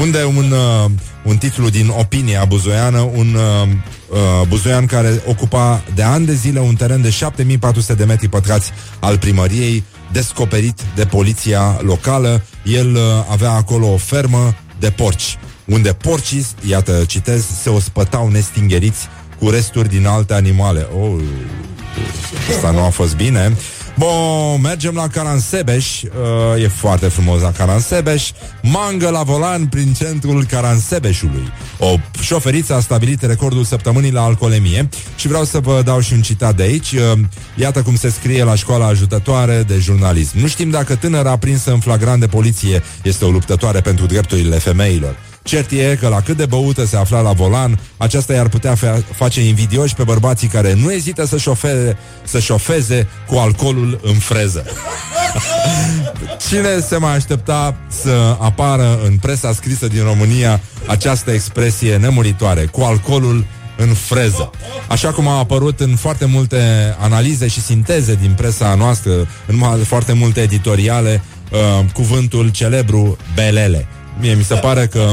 unde un, uh, un titlu din Opinia buzoiană, un uh, uh, buzoian care ocupa de ani de zile un teren de 7400 de metri pătrați al primăriei, descoperit de poliția locală. El uh, avea acolo o fermă de porci, unde porcii, iată, citez, se ospătau nestingeriți cu resturi din alte animale. Oh, asta nu a fost bine. Bun, mergem la Caransebeș. Uh, E foarte frumos la Caransebeș. Mangă la volan prin centrul Caransebeșului. O șoferiță a stabilit recordul săptămânii la alcoolemie. Și vreau să vă dau și un citat de aici. Uh, Iată cum se scrie la școala ajutătoare de jurnalism. Nu știm dacă tânăra prinsă în flagrant de poliție Este o luptătoare pentru drepturile femeilor Cert e că la cât de băută se afla la volan, aceasta i-ar putea fa- face invidioși pe bărbații care nu ezită să, șofe- să șofeze cu alcoolul în freză. Cine se mai aștepta să apară în presa scrisă din România această expresie nemuritoare, cu alcoolul în freză. Așa cum a apărut în foarte multe analize și sinteze din presa noastră, în foarte multe editoriale, uh, cuvântul celebru belele. Mie mi se pare că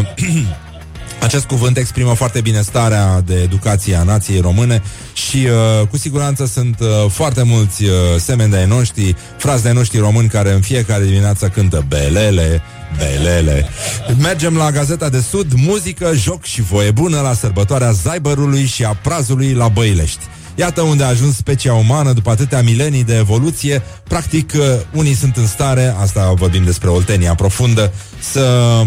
acest cuvânt exprimă foarte bine starea de educație a nației române și uh, cu siguranță sunt uh, foarte mulți uh, semeni de noștri, frați de noștri români care în fiecare dimineață cântă belele, belele. Mergem la Gazeta de Sud, muzică, joc și voie bună la sărbătoarea Zaibărului și a prazului la Băilești. Iată unde a ajuns specia umană după atâtea milenii de evoluție. Practic, uh, unii sunt în stare, asta vorbim despre Oltenia profundă, să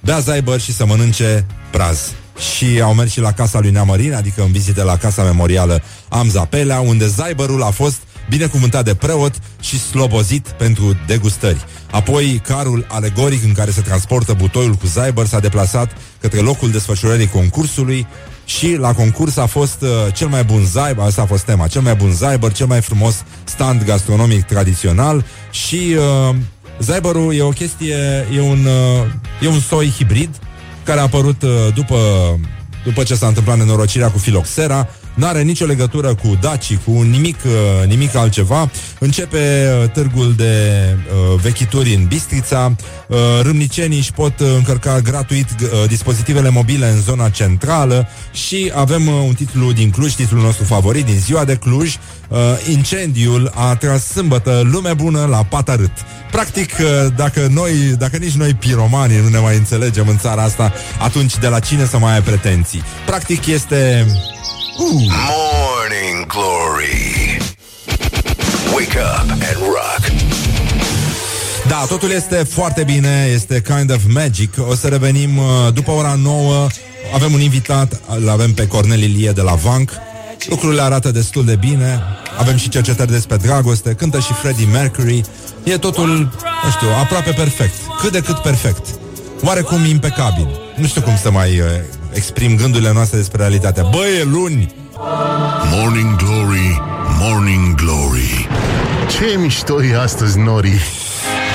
bea zaibăr și să mănânce praz. Și au mers și la casa lui Neamărin, adică în vizite la casa memorială Amza Pelea, unde zaibărul a fost binecuvântat de preot și slobozit pentru degustări. Apoi, carul alegoric în care se transportă butoiul cu Zyber s-a deplasat către locul desfășurării concursului și la concurs a fost uh, cel mai bun Zyber, asta a fost tema, cel mai bun Zyber, cel mai frumos stand gastronomic tradițional. Și uh, Zyberul e o chestie, e un, uh, e un soi hibrid care a apărut uh, după, după ce s-a întâmplat nenorocirea cu filoxera N-are nicio legătură cu Daci, cu nimic, uh, nimic altceva. Începe uh, târgul de uh, vechituri în Bistrița. Uh, râmnicenii își pot uh, încărca gratuit uh, dispozitivele mobile în zona centrală și avem uh, un titlu din Cluj, titlul nostru favorit din ziua de Cluj. Uh, incendiul a tras sâmbătă lume bună la patarât. Practic, uh, dacă noi, dacă nici noi piromanii nu ne mai înțelegem în țara asta, atunci de la cine să mai ai pretenții? Practic este Uh. Morning Glory. Wake up and rock. Da, totul este foarte bine, este kind of magic. O să revenim uh, după ora 9. Avem un invitat, îl avem pe Cornel Ilie de la Vanc. Lucrurile arată destul de bine. Avem și cercetări despre dragoste, cântă și Freddie Mercury. E totul, nu știu, aproape perfect. Cât de cât perfect. Oarecum impecabil. Nu știu cum să mai uh, exprim gândurile noastre despre realitatea. Băi, e luni! Morning Glory, Morning Glory Ce mișto e astăzi, Nori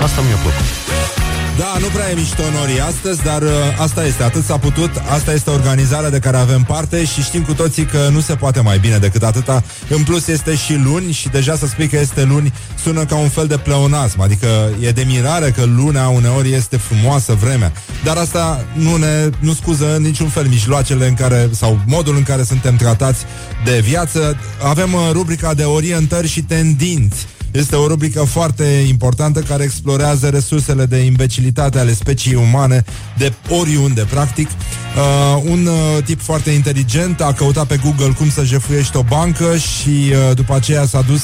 Asta mi-a plăcut Da, nu prea e mișto Nori astăzi, dar uh, asta este, atât s-a putut, asta este organizarea de care avem parte și știm cu toții că nu se poate mai bine decât atâta. În plus este și luni și deja să spui că este luni sună ca un fel de pleonasm, adică e de mirare că luna uneori este frumoasă vremea, dar asta nu ne nu scuză în niciun fel mijloacele în care, sau modul în care suntem tratați de viață. Avem uh, rubrica de orientări și tendinți este o rubrică foarte importantă care explorează resursele de imbecilitate ale speciei umane de oriunde, practic. Uh, un uh, tip foarte inteligent a căutat pe Google cum să jefuiești o bancă și uh, după aceea s-a dus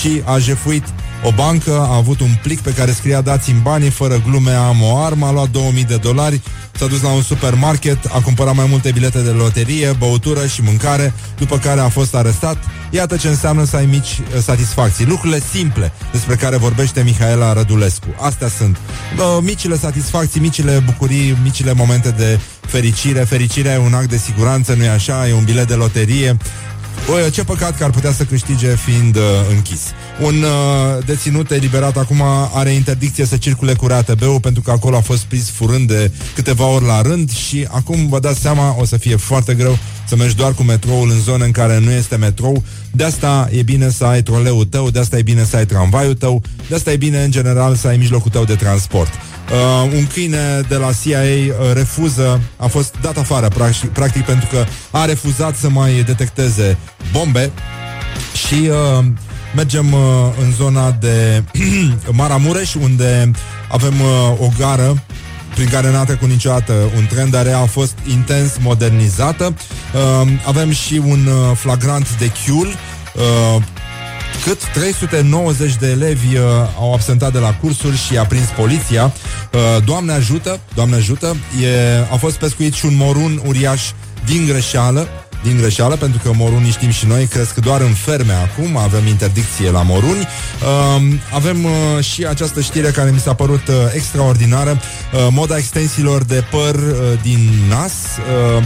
și a jefuit o bancă, a avut un plic pe care scria dați-mi banii, fără glume, am o armă, a luat 2000 de dolari, s-a dus la un supermarket, a cumpărat mai multe bilete de loterie, băutură și mâncare, după care a fost arestat. Iată ce înseamnă să ai mici uh, satisfacții. Lucrurile simple despre care vorbește Mihaela Rădulescu. Astea sunt uh, micile satisfacții, micile bucurii, micile momente de fericire. Fericirea e un act de siguranță, nu-i așa? E un bilet de loterie. Bă, ce păcat că ar putea să câștige fiind uh, închis. Un uh, deținut eliberat acum are interdicție să circule cu RATB-ul pentru că acolo a fost prins furând de câteva ori la rând și acum vă dați seama, o să fie foarte greu să mergi doar cu metroul în zone în care nu este metrou. De asta e bine să ai troleul tău, de asta e bine să ai tramvaiul tău, de asta e bine în general să ai mijlocul tău de transport. Uh, un câine de la CIA uh, refuză, a fost dat afară practic, practic pentru că a refuzat să mai detecteze bombe și uh, mergem uh, în zona de Maramureș unde avem uh, o gară prin care n-a trecut niciodată un tren, dar ea a fost intens modernizată. Uh, avem și un uh, flagrant de chiul uh, cât 390 de elevi uh, au absentat de la cursuri și a prins poliția. Uh, Doamne ajută, Doamne ajută, e, a fost pescuit și un morun uriaș din greșeală, din greșeală, pentru că morunii știm și noi cresc doar în ferme acum, avem interdicție la moruni. Uh, avem uh, și această știre care mi s-a părut uh, extraordinară, uh, moda extensiilor de păr uh, din nas. Uh,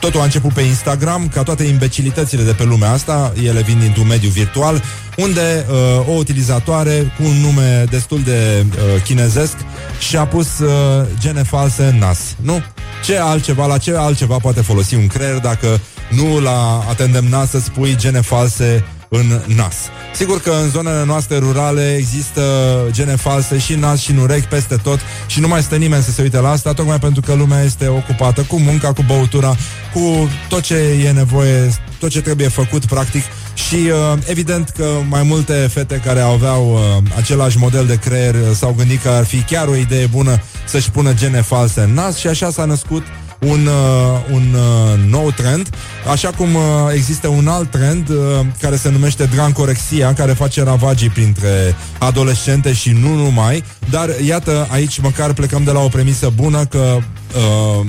Totul a început pe Instagram, ca toate imbecilitățile de pe lumea asta, ele vin dintr-un mediu virtual, unde uh, o utilizatoare cu un nume destul de uh, chinezesc și-a pus uh, gene false în nas. Nu? Ce altceva, la ce altceva poate folosi un creier dacă nu la atendem nas să spui gene false în nas. Sigur că în zonele noastre rurale există gene false și în nas și în urechi peste tot și nu mai stă nimeni să se uite la asta, tocmai pentru că lumea este ocupată cu munca, cu băutura, cu tot ce e nevoie, tot ce trebuie făcut practic și uh, evident că mai multe fete care aveau uh, același model de creier uh, s-au gândit că ar fi chiar o idee bună să-și pună gene false în nas și așa s-a născut un, uh, un uh, nou trend, așa cum uh, există un alt trend uh, care se numește drancorexia, care face ravagii printre adolescente și nu numai, dar iată, aici măcar plecăm de la o premisă bună că uh,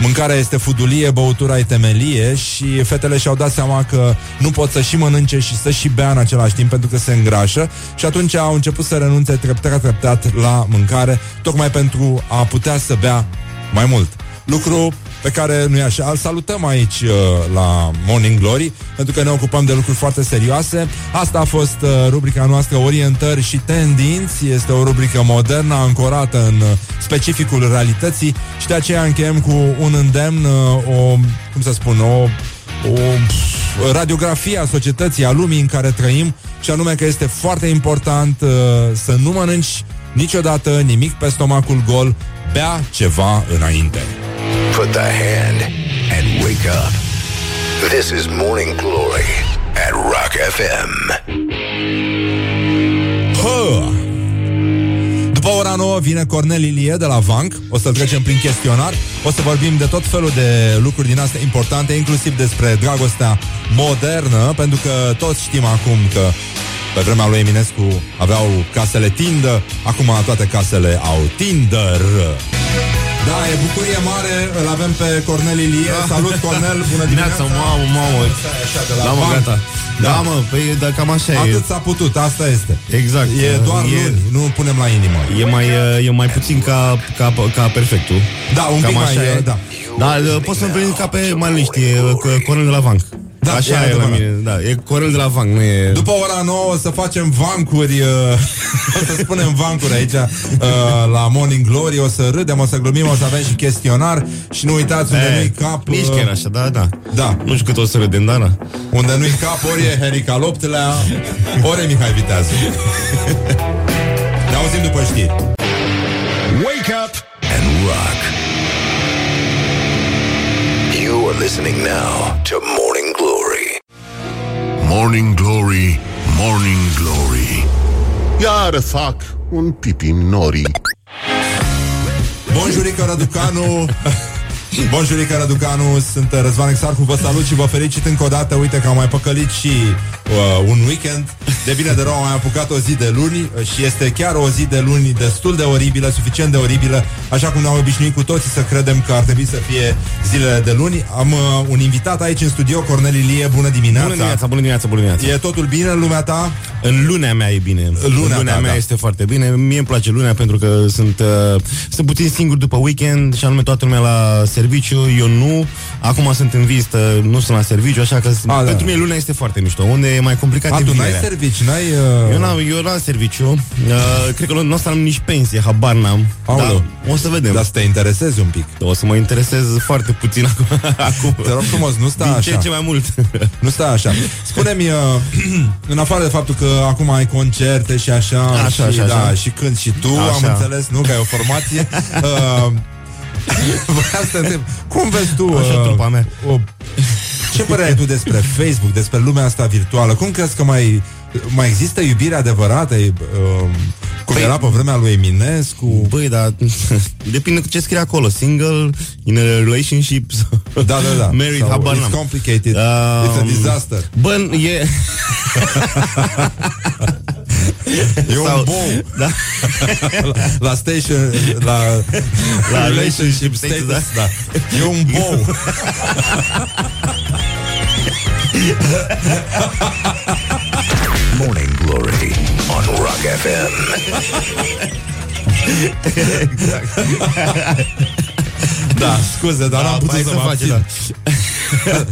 Mâncarea este fudulie, băutura e temelie și fetele și-au dat seama că nu pot să și mănânce și să și bea în același timp pentru că se îngrașă și atunci au început să renunțe treptat, treptat la mâncare, tocmai pentru a putea să bea mai mult. Lucru pe care nu e așa. Îl salutăm aici uh, la Morning Glory, pentru că ne ocupăm de lucruri foarte serioase. Asta a fost uh, rubrica noastră Orientări și Tendinți. Este o rubrică modernă, ancorată în uh, specificul realității și de aceea încheiem cu un îndemn, uh, o, cum să spun, o, o pf, radiografie a societății, a lumii în care trăim și anume că este foarte important uh, să nu mănânci niciodată nimic pe stomacul gol, bea ceva înainte. Put the hand and wake up. This is Morning Glory at Rock FM. Hă! După ora 9 vine Cornel Ilie de la Vanc O să-l trecem prin chestionar O să vorbim de tot felul de lucruri din astea importante Inclusiv despre dragostea modernă Pentru că toți știm acum că pe vremea lui Eminescu aveau casele Tinder Acum toate casele au Tinder Da, e bucurie mare Îl avem pe Cornel Ilie Salut Cornel, bună dimineața mamă, mamă. Așa, de la Da, mă, Vanc. gata. Da, mă, păi da, cam așa e. Atât s-a putut, asta este Exact. E doar E- luni, nu punem la inimă E mai, e mai puțin ca, ca, ca perfectul. Da, un Cam pic mai, așa e. da. Dar uh, poți să-mi prind ca pe mai liniști, e uh, Corel de la Vanc. Da, așa e e, la adevărat. mine, da, e Corel de la Vanc, nu e... După ora 9 o să facem vancuri uh, O să spunem vancuri aici uh, La Morning Glory O să râdem, o să glumim, o să avem și chestionar Și nu uitați unde Eh, nu-i cap Nici uh, chiar așa, da, da. Da. Nu știu cât o să râdem, da, da. Unde nu-i cap, ori e Herica al optelea Ori e Mihai Viteazu Ne auzim după știri Wake up and rock. You are listening now to Morning Glory. Morning Glory, Morning Glory. Iar fac un pipi în norii Bonjurică Răducanu Bonjurică Răducanu Sunt uh, Răzvan Exarcu, vă salut și vă felicit încă o dată Uite că am mai păcălit și uh, un weekend De bine de rău am mai apucat o zi de luni uh, Și este chiar o zi de luni destul de oribilă Suficient de oribilă Așa cum ne-am obișnuit cu toții să credem că ar trebui să fie zilele de luni Am uh, un invitat aici în studio, Cornel Ilie Bună dimineața Bună dimineața, bună dimineața, bună dimineața. E totul bine în lumea ta? În lunea mea e bine. Lunea în lunea ta, mea da. este foarte bine. Mie îmi place lunea pentru că sunt, uh, sunt puțin singur după weekend și anume toată lumea la serviciu. Eu nu. Acum sunt în vizită, nu sunt la serviciu, așa că A, da. pentru mine lunea este foarte mișto. Unde e mai complicat A, e tu n-ai vinerea. servici, n-ai... Uh... Eu n-am, eu n-am serviciu. Uh, cred că nu o să am nici pensie, habar n-am. Aoleu. Da, o să vedem. Dar să te interesezi un pic O să mă interesez foarte puțin acum. acum. Te rog frumos, nu sta Din așa ce în ce mai mult. Nu stai așa. Spune-mi, uh, în afară de faptul că acum ai concerte și așa, Așa, și, așa, da, așa. și când și tu, Așa. am înțeles, nu, că ai o formație. uh, Vreau să te întreb, cum vezi tu uh, Așa, trupa mea. o, ce părere ai tu despre Facebook, despre lumea asta virtuală? Cum crezi că mai, mai există iubire adevărată? E, Uh, cum Păi- era pe vremea lui Eminescu? Băi, dar depinde cu ce scrie acolo. Single, in a relationship, Da, da, da. married, Sau habar it's n-am. complicated. Um, It's a disaster. Bă, e... E un Sau- bou. Da. la, la station, la, La relationship status, status, da. E un bou. Morning Glory on Rock FM. Da, scuze, dar n-am putut hai să să mă face, abțin. da.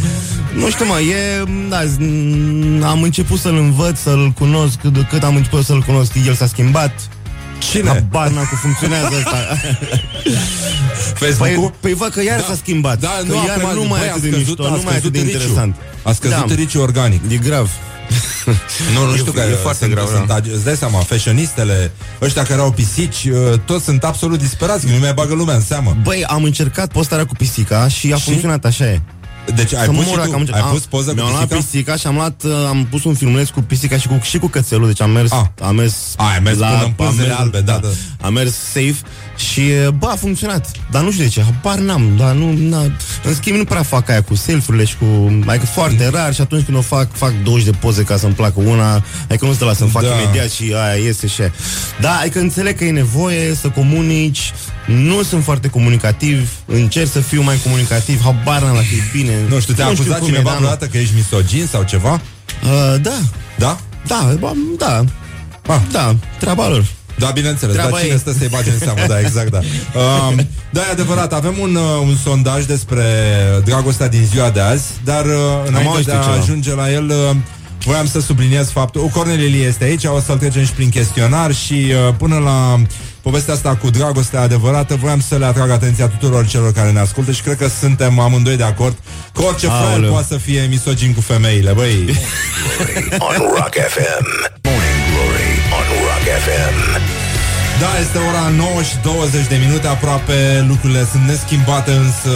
Nu știu, mă, e... Da, z- am început să-l învăț, să-l cunosc, cât, cât am început să-l cunosc, el s-a schimbat. Cine? Habar n-am cum funcționează asta. Facebook-ul? Păi, păi văd că iar Da. s-a schimbat. Da, că nu, iar acum, nu mai băi, e a atât de scăzut- mișto, a nu mai e atât de scăzut riciul. interesant. A scăzut Da. riciul organic. E grav. Nu, nu E- știu că e foarte sunt, grav, sunt, da. agi- Îți dai seama, fashionistele, ăștia care au pisici, uh, toți sunt absolut disperați, că nu mai bagă lumea în seamă. Băi, am încercat postarea cu pisica și a Și? funcționat, așa e. Deci ai Să pus mă și mor tu, dacă am încerc- ai am- pus poză cu mi-am luat pisica? pisica și am luat, uh, am pus un filmuleț cu pisica și cu, și cu cățelul, deci am mers, Ah. am mers, A, ai mers până în pânzele am mers- albe, da, da. Am mers safe Și, bă, a funcționat. Dar nu știu de ce, habar n-am. Dar nu, na, în schimb, nu prea fac aia cu selfie-urile și cu... Adică foarte rar și atunci când o fac, fac 20 de poze ca să-mi placă una. Adică nu stă la să-mi fac Da. imediat și aia iese și aia. Da, adică înțeleg că e nevoie să comunici. Nu sunt foarte comunicativ. Încerc să fiu mai comunicativ. Habar n-am dacă e bine. Nu știu, te-a acuzat cum e, cineva dar nu. vreodată că ești misogin sau ceva? Uh, da. Da? Da, ba, da. Ah. Da, treaba lor. Da, bineînțeles, Treaba dar cine ei. stă să-i bage în seamă, da, exact, da. Um, da, e adevărat, avem un, uh, un sondaj despre dragostea din ziua de azi, dar uh, înainte auzit de a ceva. ajunge la el, uh, voiam să subliniez faptul... Cornel Ilie este aici, o să-l trecem și prin chestionar și uh, până la povestea asta cu dragostea adevărată, voiam să le atrag atenția tuturor celor care ne ascultă și cred că suntem amândoi de acord că orice fraier Aoleu. poate să fie misogin cu femeile, băi. on Rock FM. Morning Glory on Rock FM. Da, este ora 9 și 20 de minute Aproape lucrurile sunt neschimbate Însă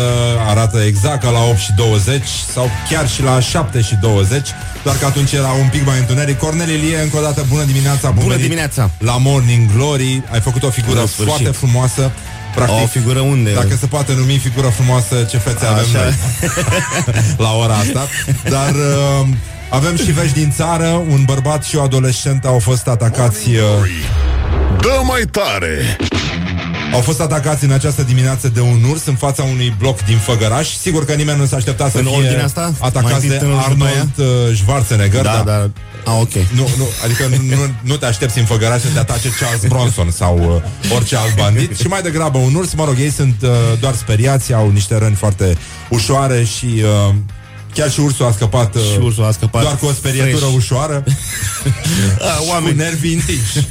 arată exact ca la 8 și 20 Sau chiar și la 7 și 20 Doar că atunci era un pic mai întuneric Cornel Ilie, încă o dată bună dimineața bun Bună venit dimineața. La Morning Glory Ai făcut o figură În sfârșit. foarte frumoasă Practic, O figură unde? Dacă se poate numi figură frumoasă Ce fețe avem Așa. noi La ora asta Dar uh, avem și vești din țară Un bărbat și o adolescentă au fost atacați uh, Dă mai tare! au fost atacați în această dimineață de un urs în fața unui bloc din Făgăraș. Sigur că nimeni nu s-a așteptat să În fie ordinea asta? Mai atacați întâi de tânărul și după Arnold uh, Schwarzenegger. Da, da. A, ok. Nu, nu, adică nu, nu, nu te aștepți în Făgăraș să te atace Charles Bronson sau uh, orice alt bandit. Și mai degrabă un urs, mă rog, ei sunt uh, doar speriați, au niște răni foarte ușoare și... Uh, Chiar și ursul a scăpat, uh, Și ursul a scăpat doar cu o sperietură fresh. ușoară A, Cu oameni. nervii întinși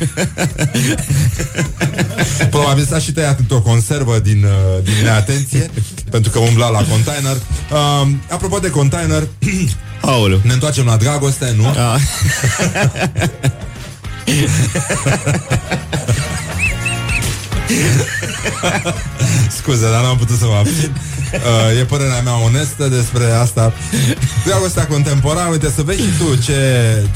Probabil s-a și tăiat într-o conservă din, uh, din neatenție Pentru că umbla la container uh, Apropo de container Aoleu. Ne întoarcem la dragoste, nu? A, Scuze, dar n-am putut să mă abțin uh, E părerea mea onestă despre asta Dragostea contemporană Uite, să vezi și tu ce,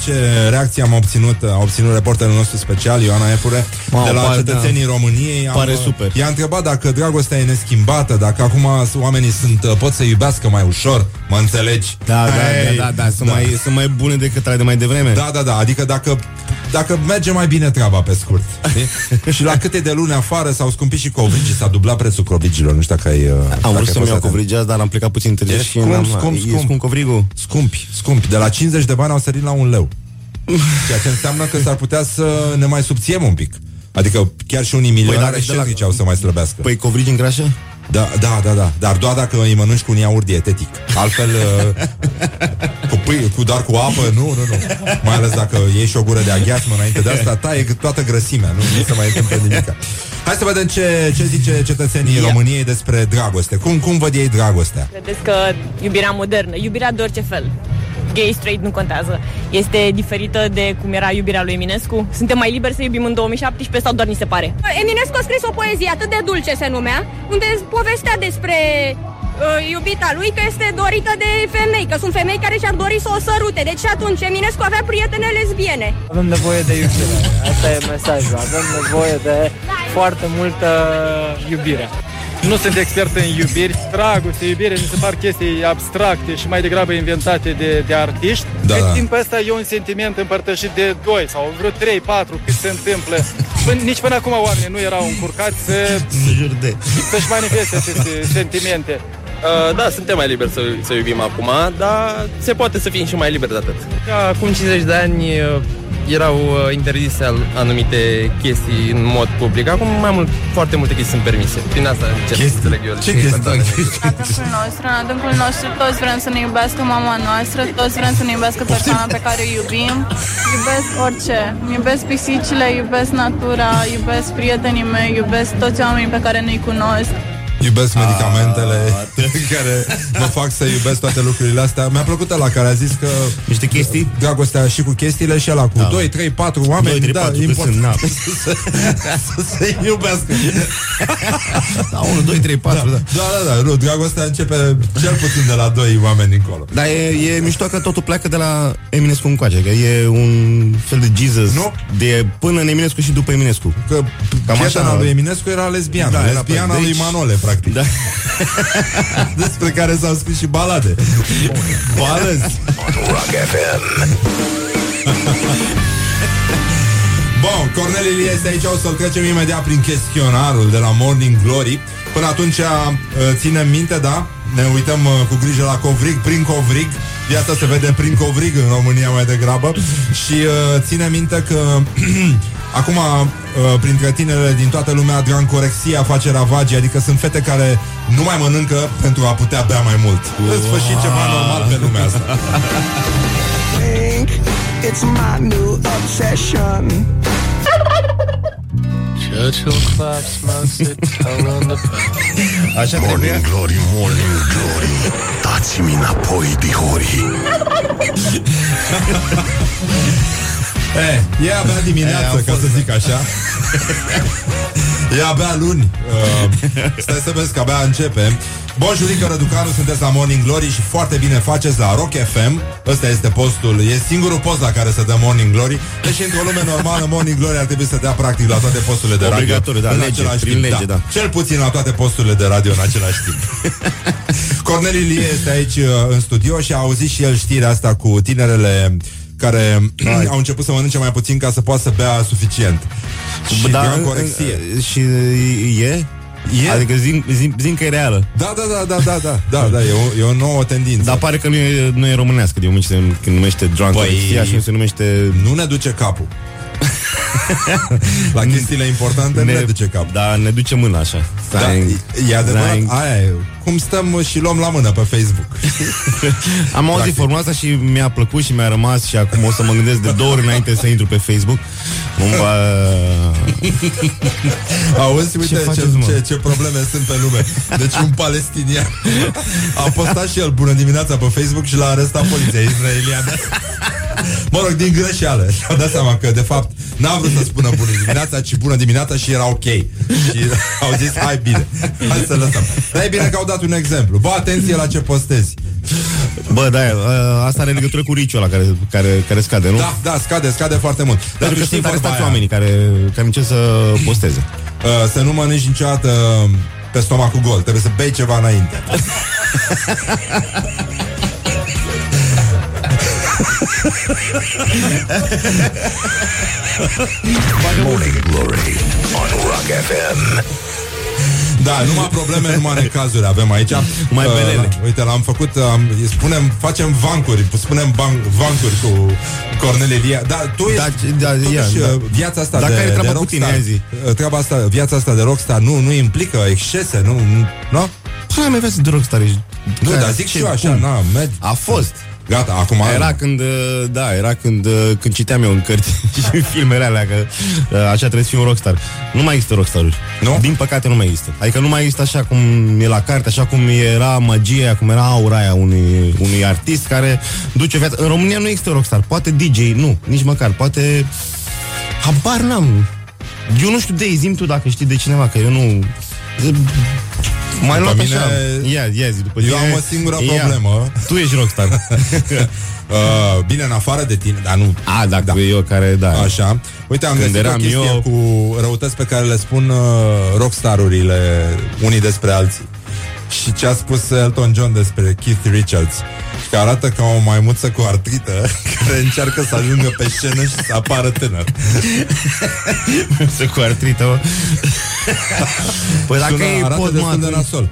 ce reacție am obținut A obținut reporterul nostru special Ioana Epure Mamă, De la pare- cetățenii României am, Pare uh, super. I-a întrebat dacă dragostea e neschimbată Dacă acum oamenii sunt, uh, pot să iubească mai ușor Mă înțelegi? da, da, Hai, da, da, da, sunt, Mai, sunt mai bune decât ale de mai devreme. Da, da, da, adică dacă, dacă merge mai bine treaba pe scurt știi? Și la câte de luni afară s-au scumpit și covrigii S-a dublat prețul covrigilor Nu știu dacă ai uh, Am dacă vrut ai să-mi fost iau atent. covrigeați, dar am plecat puțin târziu E și scump, n-am, scump, e scump. scump covrigul. Scumpi, scumpi De la 50 de bani au sărit la un leu Ceea ce înseamnă că s-ar putea să ne mai subțiem un pic Adică chiar și unii milionari dacă de la- la... au să mai slăbească Păi covrigi în grașă? Da, da, da, da, dar doar dacă îi mănânci cu un iaurt dietetic. Altfel, uh, cu, pâi, cu doar cu apă, nu, nu, nu. Mai ales dacă ieși și o gură de aghiasmă înainte de asta Taie toată grăsimea, nu, nu se mai întâmplă nimic. Hai să vedem ce, ce zice cetățenii Ia. României despre dragoste. Cum, cum văd ei dragostea? Credeți că iubirea modernă, iubirea de orice fel, gay, straight, nu contează, este diferită de cum era iubirea lui Eminescu? Suntem mai liberi să iubim în 2017 sau doar ni se pare? Eminescu a scris o poezie atât de dulce se numea, unde povestea despre uh, iubita lui că este dorită de femei, că sunt femei care și-ar dori să o sărute. Deci atunci Eminescu avea prietene lesbiene. Avem nevoie de iubire. Asta e mesajul. Avem nevoie de foarte multă iubire. Nu sunt expert în iubiri. Dragoste, iubire, mi se par chestii abstracte și mai degrabă inventate de, de artiști. Da, Cât da. timp ăsta e un sentiment împărtășit de doi sau vreo trei, patru, cât se întâmplă. Până, nici până acum oamenii nu erau încurcați să, Jur de. să-și manifeste aceste sentimente. Uh, da, suntem mai liberi să, să iubim acum, dar se poate să fim și mai liberi de atât. Acum 50 de ani uh, erau uh, interzise al- anumite chestii în mod public. Acum mai mult, foarte multe chestii sunt permise. Prin asta încerc să înțeleg eu. Ce chestii? adâncul nostru, în adâncul nostru toți vrem să ne iubească mama noastră, toți vrem să ne iubească persoana pe care o iubim. Iubesc orice. Iubesc pisicile, iubesc natura, iubesc prietenii mei, iubesc toți oamenii pe care nu-i cunosc. Iubesc medicamentele care mă fac să iubesc toate lucrurile astea. Mi-a plăcut la care a zis că Niște chestii? Dragostea și cu chestiile și ăla cu Da. 2, 3, 4 oameni, 2, 3, da, 4 e cât important sunt, na. să, să se iubească. Da, 1, 2, 3, 4, da. Da, da, da, nu, dragostea începe cel puțin de la 2 oameni încolo. Dar e, e mișto că totul pleacă de la Eminescu încoace, că e un fel de Jesus Nu? de până în Eminescu și după Eminescu. Că Cam prietena așa. lui Eminescu era lesbiană, Da, da, era lesbiana pe- lui deci- Manole, practic. Da. Despre care s-au scris și balade. Balăzi. Rock FM. Bun, Cornel Ilie este aici, o să-l trecem imediat prin chestionarul de la Morning Glory. Până atunci uh, ținem minte, da? Ne uităm uh, cu grijă la covrig, prin covrig. Viața se vede prin covrig în România mai degrabă. Și uh, ține minte că acum uh, printre tinerele din toată lumea drancorexia face ravagii, adică sunt fete care nu mai mănâncă pentru a putea bea mai mult. În sfârșit ceva normal pe lumea asta. think it's my new obsession. Churchill Club smokes it tongue on the Așa Morning glory, morning glory Dați-mi înapoi, dihori E, e abia dimineață, E, ca a să zic așa. E abia luni. Uh, stai să vezi că abia începe. Bun jurică Răducanu, sunteți la Morning Glory și foarte bine faceți la Rock FM. Ăsta este postul, e singurul post la care se dă Morning Glory. Deci într-o lume normală Morning Glory ar trebui să dea practic la toate posturile de radio. Obligatoriu, da, în lege, același prin timp, lege, da. Cel puțin la toate posturile de radio în același timp. Cornel Ilie este aici uh, în studio și a auzit și el știrea asta cu tinerele care au început să mănânce mai puțin ca să poată să bea suficient. Și da, da, corexie. Și e? E? Adică zim, zim, zim că e reală. Da, da, da, da, da, da, da, da, e o, e o nouă tendință. Dar pare că nu e, nu e românească, de moment se când numește drunk Păi- și nu se numește... Nu ne duce capul. La chestiile importante ne, ne duce cap. Da, ne duce mâna așa. Da, Stai- e adevărat, stai- aia e. Cum stăm și luăm la mână pe Facebook. Am auzit Practic. formula asta și mi-a plăcut și mi-a rămas și acum o să mă gândesc de două ori înainte să intru pe Facebook. Cumva... Auzi, uite ce, ce, faceți, mă? ce, ce probleme sunt pe lume. Deci un palestinian a postat și el bună dimineața pe Facebook și l-a arestat poliția israeliană. Mă rog, din greșeală. Și-a dat seama că, de fapt, n-a vrut să spună bună dimineața, ci bună dimineața și era ok. Și au zis, hai bine, hai să lăsăm. Dar e bine că au dat un exemplu. Bă, atenție la ce postezi. Bă, da, ă, asta are legătură cu riciul ăla care, care, care scade, nu? Da, da, scade, scade foarte mult. Dar Pentru tu că știi sunt vorba arestați aia. oamenii care, care încep să posteze. Uh, să nu mănânci niciodată pe stomacul gol. Trebuie să bei ceva înainte. Morning Glory on Rock FM. Da, numai probleme, numai necazuri avem aici. Mai Uh, belele. Uite, l-am făcut, am, îi spunem, facem vancuri, spunem ban, vancuri cu Cornel Elia. Da, tu Da, ești, da, totuși, ia, da. uh, viața asta Dar de, care e treaba de cu tine, rockstar, ia zi? uh, treaba asta, viața asta de rockstar nu, nu implică excese, nu? Nu? Păi, mai viață de rockstar ești. Nu, Care- dar zic și ce- eu așa, cum? na, med... A fost. Gata, acum... Era când, uh, da, era când, uh, când citeam eu în cărți și în filmele alea că uh, așa trebuie să fii un rockstar. Nu mai există rockstaruri. Nu? Din păcate nu mai există. Adică nu mai există așa cum e la carte, așa cum era magia, cum era aura aia unui, unui artist care duce viața. În România nu există rockstar. Poate DJ, nu, nici măcar. Poate... Habar n-am. Eu nu știu de zim tu dacă știi de cineva, că eu nu... Mai După luat mine- așa. Ia, ia zi, după Eu tine- am o singură Ia. problemă. Tu ești rockstar. Uh, bine, în afară de tine, dar nu... A, dacă da. eu care, da. Așa. Uite, am Când găsit eram o chestie eu- cu răutăți pe care le spun uh, rockstarurile unii despre alții. Și ce a spus Elton John despre Keith Richards că arată ca o maimuță cu artrită care încearcă să ajungă pe scenă și să apară tânăr. Să cu artrită, mă. Păi dacă Sună- ei arată pot, destul mă, de atunci- nasol.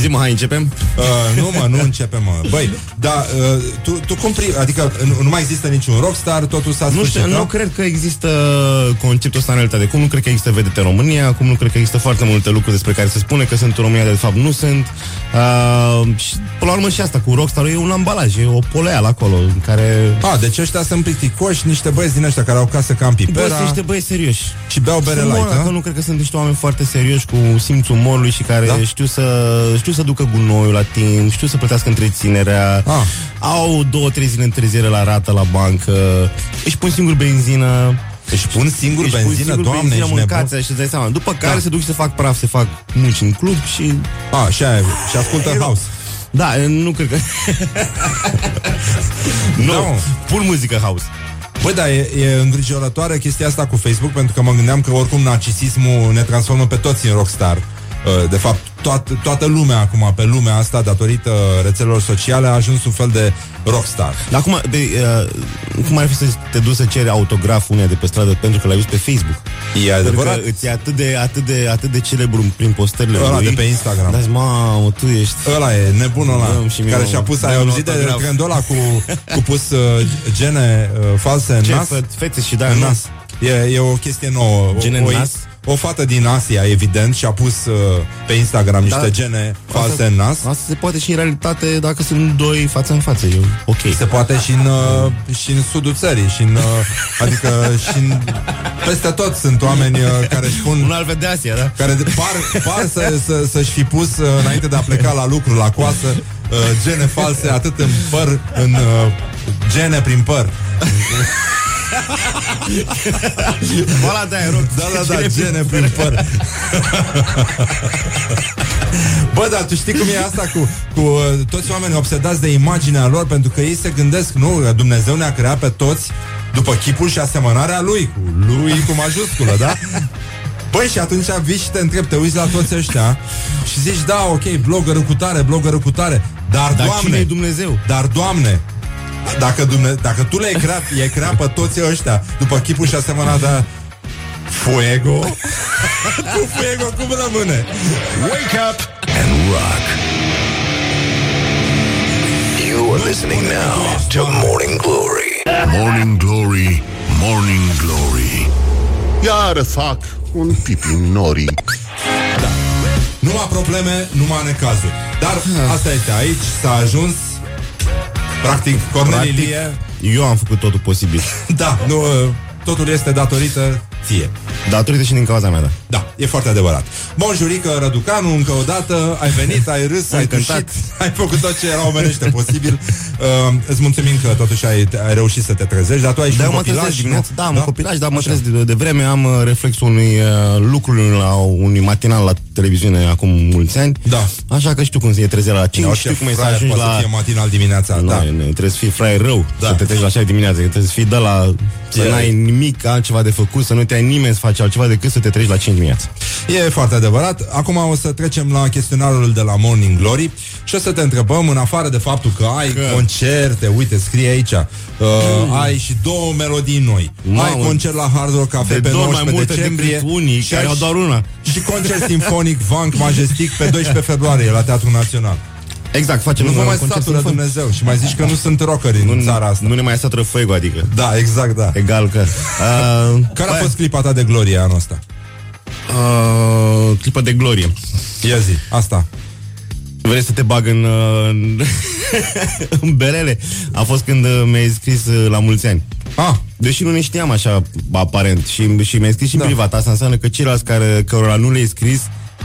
Zi mă, hai, începem? Uh, nu mă, nu începem mă Băi, da, uh, tu, tu cum pri... Adică nu, nu mai există niciun rockstar Totul s-a Nu sfârșit, știu, nu cred că există conceptul ăsta în realitate. Cum nu cred că există vedete în România, cum nu cred că există foarte multe lucruri despre care se spune că sunt în România, de fapt nu sunt. Uh, și, până la urmă și asta cu Rockstar e un ambalaj, e o poleală acolo în care... A, deci ăștia sunt plicticoși, niște băieți din ăștia care au casă ca în Bă, Pipera sunt niște băieți serioși. și beau bere Sunt light, mă, a? că nu cred că sunt niște oameni foarte serioși cu simțul umorului și care Da? știu să știu să ducă gunoiul la timp, știu să plătească întreținerea, Ah. au două, trei zile întârziere la rată la bancă, își pun singur benzină, Își pun singur își pun benzină, singur doamne, benzină, ești mâncați nebun? și îți dai seama. După care Da. se duc și se fac praf, se fac munci în club și... A, și aia, și ascultă house Da, nu cred că... nu, Da, mă. pun muzică house. Bă, da, e, e îngrijorătoare chestia asta cu Facebook Pentru că mă gândeam că oricum narcisismul ne transformă pe toți în rockstar Uh, De fapt, toată, toată lumea acum pe lumea asta, datorită rețelelor sociale, a ajuns un fel de rockstar. Dar acum, de, uh, cum ar fi să te duci să ceri autograf uneia de pe stradă pentru că l-ai văzut pe Facebook? E Pentru adevărat? că îți e atât de, atât de, atât de celebru prin postările Ăla lui. de pe Instagram. Da, mamă, tu ești... Ăla e nebunul ăla Dăm și mie care un- și-a pus, dăm ai un auzit de autograf. trendul ăla cu, cu pus uh, gene uh, false în Ce, nas? fe- fețe și da, în nu? nas. E, e o chestie nouă. O- Gene o, în nas? O fată din Asia, evident, și-a pus uh, pe Instagram niște Da. gene false Asta- în nas. Asta se poate și în realitate dacă sunt doi față în față. E ok. Se poate și în, uh, și în sudul țării, și în, uh, adică și în, peste tot sunt oameni uh, care își pun Un alt de Asia, da? care de- par, par să, să, să-și fi pus uh, înainte de a pleca la lucru, la coasă, uh, gene false, atât în păr, în uh, gene prin păr. Ăla de aia, rog. Da, da, da, gene prin păr. Bă, dar tu știi cum e asta cu, cu uh, toți oamenii obsedați de imaginea lor Pentru că ei se gândesc, nu, că Dumnezeu ne-a creat pe toți după chipul și asemănarea lui Cu lui cu majusculă, da? Băi, și atunci vii și te întrebi, te uiți la toți ăștia Și zici, da, ok, bloggerul cu tare, bloggerul cu tare Dar, Dar Doamne, cine e Dumnezeu? dar, Doamne, dacă, dumne, dacă tu le-ai creat, i-ai creat pe toți ăștia după chipul și asemănarea Fuego? cu Fuego cum rămâne? Wake up and rock. You are listening now to Morning Glory. Morning Glory, Morning Glory Iar fac un pipi nori Numai probleme, numai necazuri Dar asta este, aici s-a ajuns Practic, Cornel Practic, Ilie Eu am făcut totul posibil. Da, nu, totul este datorită ție Datorită și din cauza mea, da. Da, e foarte adevărat. Bun, Jurică Răducanu, încă o dată, ai venit, ai râs, ai cântat. tușit, ai făcut tot ce era omenește posibil. Uh, îți mulțumim că totuși ai, ai reușit să te trezești, dar tu ai și Da, un mă copilaj, trezesc nu? dimineața. Da, am un copilaj, dar mă Așa. trezesc de, de vreme. Am uh, reflexul unui uh, lucruri la unui matinal la televiziune acum mulți ani. Da. Așa că știu cum e trezirea la 5, Nu, știu ce cum e să fraier ajungi poate la... să fie matinal dimineața, Nu, da. ne, trebuie să fii fraier rău Da. Să te treci la 6 dimineața că Trebuie să fii de la Să E- n-ai nimic altceva de făcut Să nu te ai nimeni să faci altceva decât să te treci la 5 dimineața E foarte adevărat. Acum o să trecem la chestionarul de la Morning Glory și o să te întrebăm, în afară de faptul că ai Că- concerte, uite, scrie aici, uh, ai și două melodii noi. Mamă, ai concert la Hard Rock Cafe de pe două mai 19 multe decembrie decât unii și care ai au și- doar una. Și concert simfonic Vank Majestic pe 12 februarie la Teatrul Național. Exact, facem Nu vă un mai concert satură sinfonic. Dumnezeu și mai zici că nu sunt rockeri în nu, țara asta. Nu ne mai satură fuego, adică Da, exact, da. Egal că uh, Care a fost clipa ta de glorie anul ăsta? uh, Clipă de glorie Ia zi, asta. Vrei să te bag în, uh, în, în berele? A fost când uh, mi-ai scris uh, la mulți ani. Ah, Deși nu ne știam așa, aparent, și, și mi-ai scris și în Da. privat. Asta înseamnă că ceilalți care, cărora nu le-ai scris,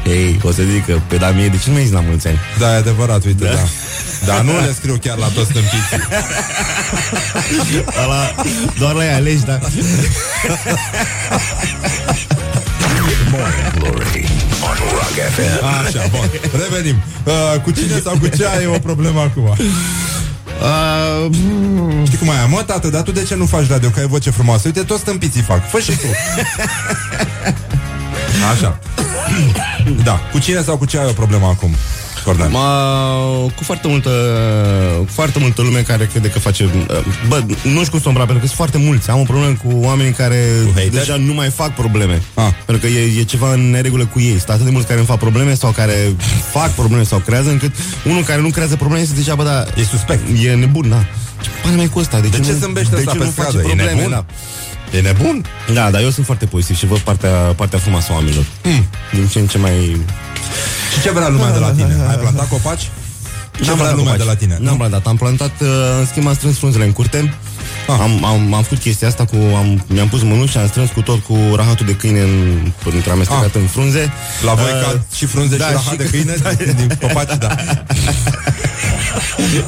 ei, o să zic că pe da mie, de ce nu mi-ai zis la mulți ani? da, e adevărat, uite, da. Dar nu le scriu chiar la toți stâmpiții. Ala, doar la ei alegi, da? Morning Glory on Rock FM. Așa, bun. Revenim. Uh, cu cine sau cu ce ai o problemă acum? Uh, Știi cum ai, mă, tată, dar tu de ce nu faci radio? Că ai voce frumoasă. Uite, toți stâmpiții fac. Fă și tu. Așa. Da. Cu cine sau cu ce ai o problemă acum? Cornel? Ma, cu foarte multă cu foarte multă lume care crede că face bă, nu știu cum să umbra, pentru că sunt foarte mulți am o problemă cu oamenii care deja nu mai fac probleme ah. pentru că e, e ceva în neregulă cu ei sunt atât de mulți care îmi fac probleme sau care fac probleme sau creează încât unul care nu creează probleme este deja, bă, da, e suspect e nebun, da ce pane mai cu ăsta? De, De ce nu, zâmbește de ăsta ce pe nu face stradă? E probleme? nebun? Da. E nebun? Da, dar eu sunt foarte pozitiv și văd partea, partea frumoasă a oamenilor. Hmm. Din ce în ce mai... Și ce vrea lumea de la tine? Ai plantat copaci? Ce N-am vrea plantat lumea copaci. de la tine? N-am plantat, am plantat, uh, în schimb am strâns frunzele în curte. Am, am, am făcut chestia asta cu, am, mi-am pus mânuși și am strâns cu tot cu rahatul de câine în, între amestecat în frunze. La voi Uh, ca și frunze și rahat de câine? Din copaci, da.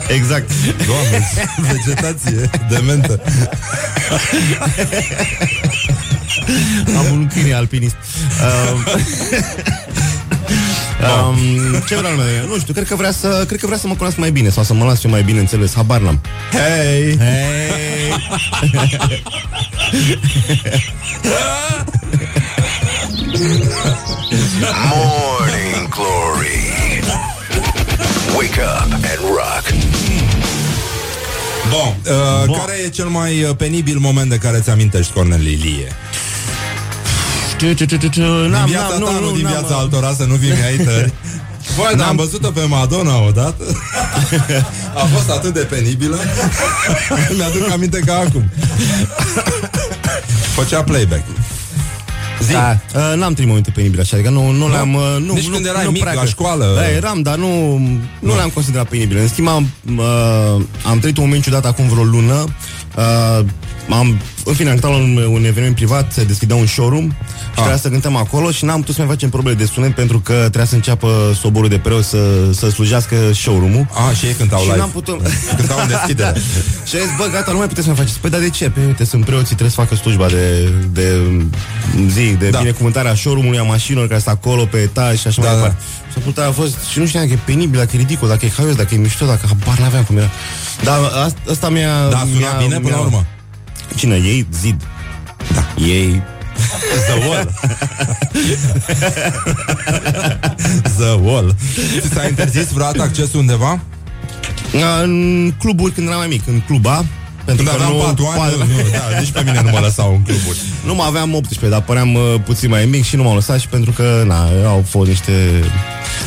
Exact. Doamne, vegetație dementă. Am un câine alpinist. Uh, um, ce vrea lumea de mine? Nu știu, cred că vrea să cred că vrea să mă cunoască mai bine sau să mă las eu mai bine înțeles, habar n-am. Hei! Hei! Morning Glory. Wake up and rock. Bun, uh, Bun. care e cel mai uh, penibil moment de care ți amintești, Cornel Lilie? N-am, viața n-am, ta, nu, nu, nu, din n-am, viața uh, altora, să nu fii ai tări. Băi, dar am văzut-o pe Madonna odată A fost atât de penibilă Mi-aduc aminte ca acum Făcea playback Zi. Da, uh, n-am trăit momente penibile așa, adică nu, nu le-am... Uh, nu, Nici nu, când erai nu mic, prea la cred. școală. Da, eram, dar nu, nu le-am considerat penibile. În schimb, am, uh, am trăit un moment ciudat acum vreo lună. Uh, am, în fine, am cântat la un, un eveniment privat, se deschidea un showroom și trebuia să cântăm acolo și n-am putut să mai facem probe de sunet pentru că trebuia să înceapă soborul de preot să, să slujească showroom-ul. A, și ei cântau și live. n-am putut... Cântau în deschidere. și a zis, bă, gata, nu mai puteți să mai faceți. Păi, dar de ce? Păi, uite, sunt preoții, trebuie să facă slujba de, de zi, de Da. da. binecuvântarea showroom-ului, a mașinilor care sunt acolo pe etaj și așa Da, mai da. departe. Și atunci a fost, și nu știam dacă e penibil, dacă e ridicol, dacă e haios, dacă e mișto, dacă habar n-aveam cum era. Dar asta, asta mi-a... Da, suna mi-a, bine până la mi-a- urmă. Cine? Ei? Zid. Da. Ei... The Wall The Wall Ți s-a interzis vreodată accesul undeva? În cluburi când eram mai mic, în cluba, pentru Când că aveam nu, patru ani, pa- nu, da, nici pe mine nu mă lăsau în cluburi. Nu mai aveam 18, dar păream uh, puțin mai mic și nu m-au lăsat și pentru că, na, au fost niște...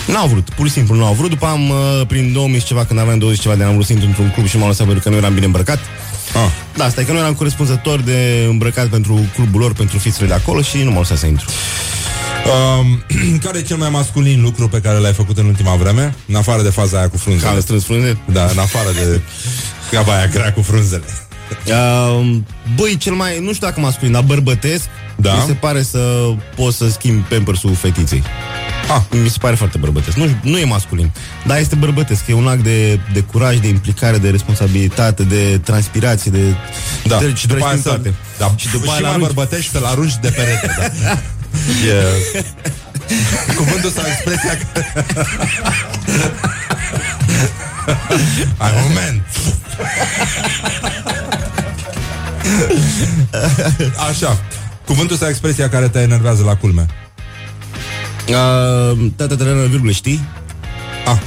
N-au vrut, pur și simplu nu au vrut. După am, uh, prin 2000 și ceva, când aveam 20 ceva de ani, am vrut să intru într-un club și m-au lăsat pentru că nu eram bine îmbrăcat. Ah. Da, asta e că nu eram corespunzător de îmbrăcat pentru clubul lor, pentru fițele de acolo și nu m-au lăsat să intru. Um, care e cel mai masculin lucru pe care l-ai făcut în ultima vreme? În afară de faza aia cu frunzele. Că am strâns frunze? Da, în afară de treaba aia grea cu frunzele. Uh, băi, cel mai, nu știu dacă masculin, dar bărbătesc, Da. mi se pare să poți să schimbi pampersul fetiței. Ah. Mi se pare foarte bărbătesc. Nu, nu e masculin, dar este bărbătesc. E un act de, de curaj, de implicare, de responsabilitate, de transpirație, de... Da, de, și după aia să... toate. Da, Și după aia și la mai arunci. bărbătești să-l arunci de perete, da. E... Cuvântul sau expresia Ai moment Așa Cuvântul sau expresia care te enervează la culme Uh, da, da, da, da, virgulă, știi? Ah,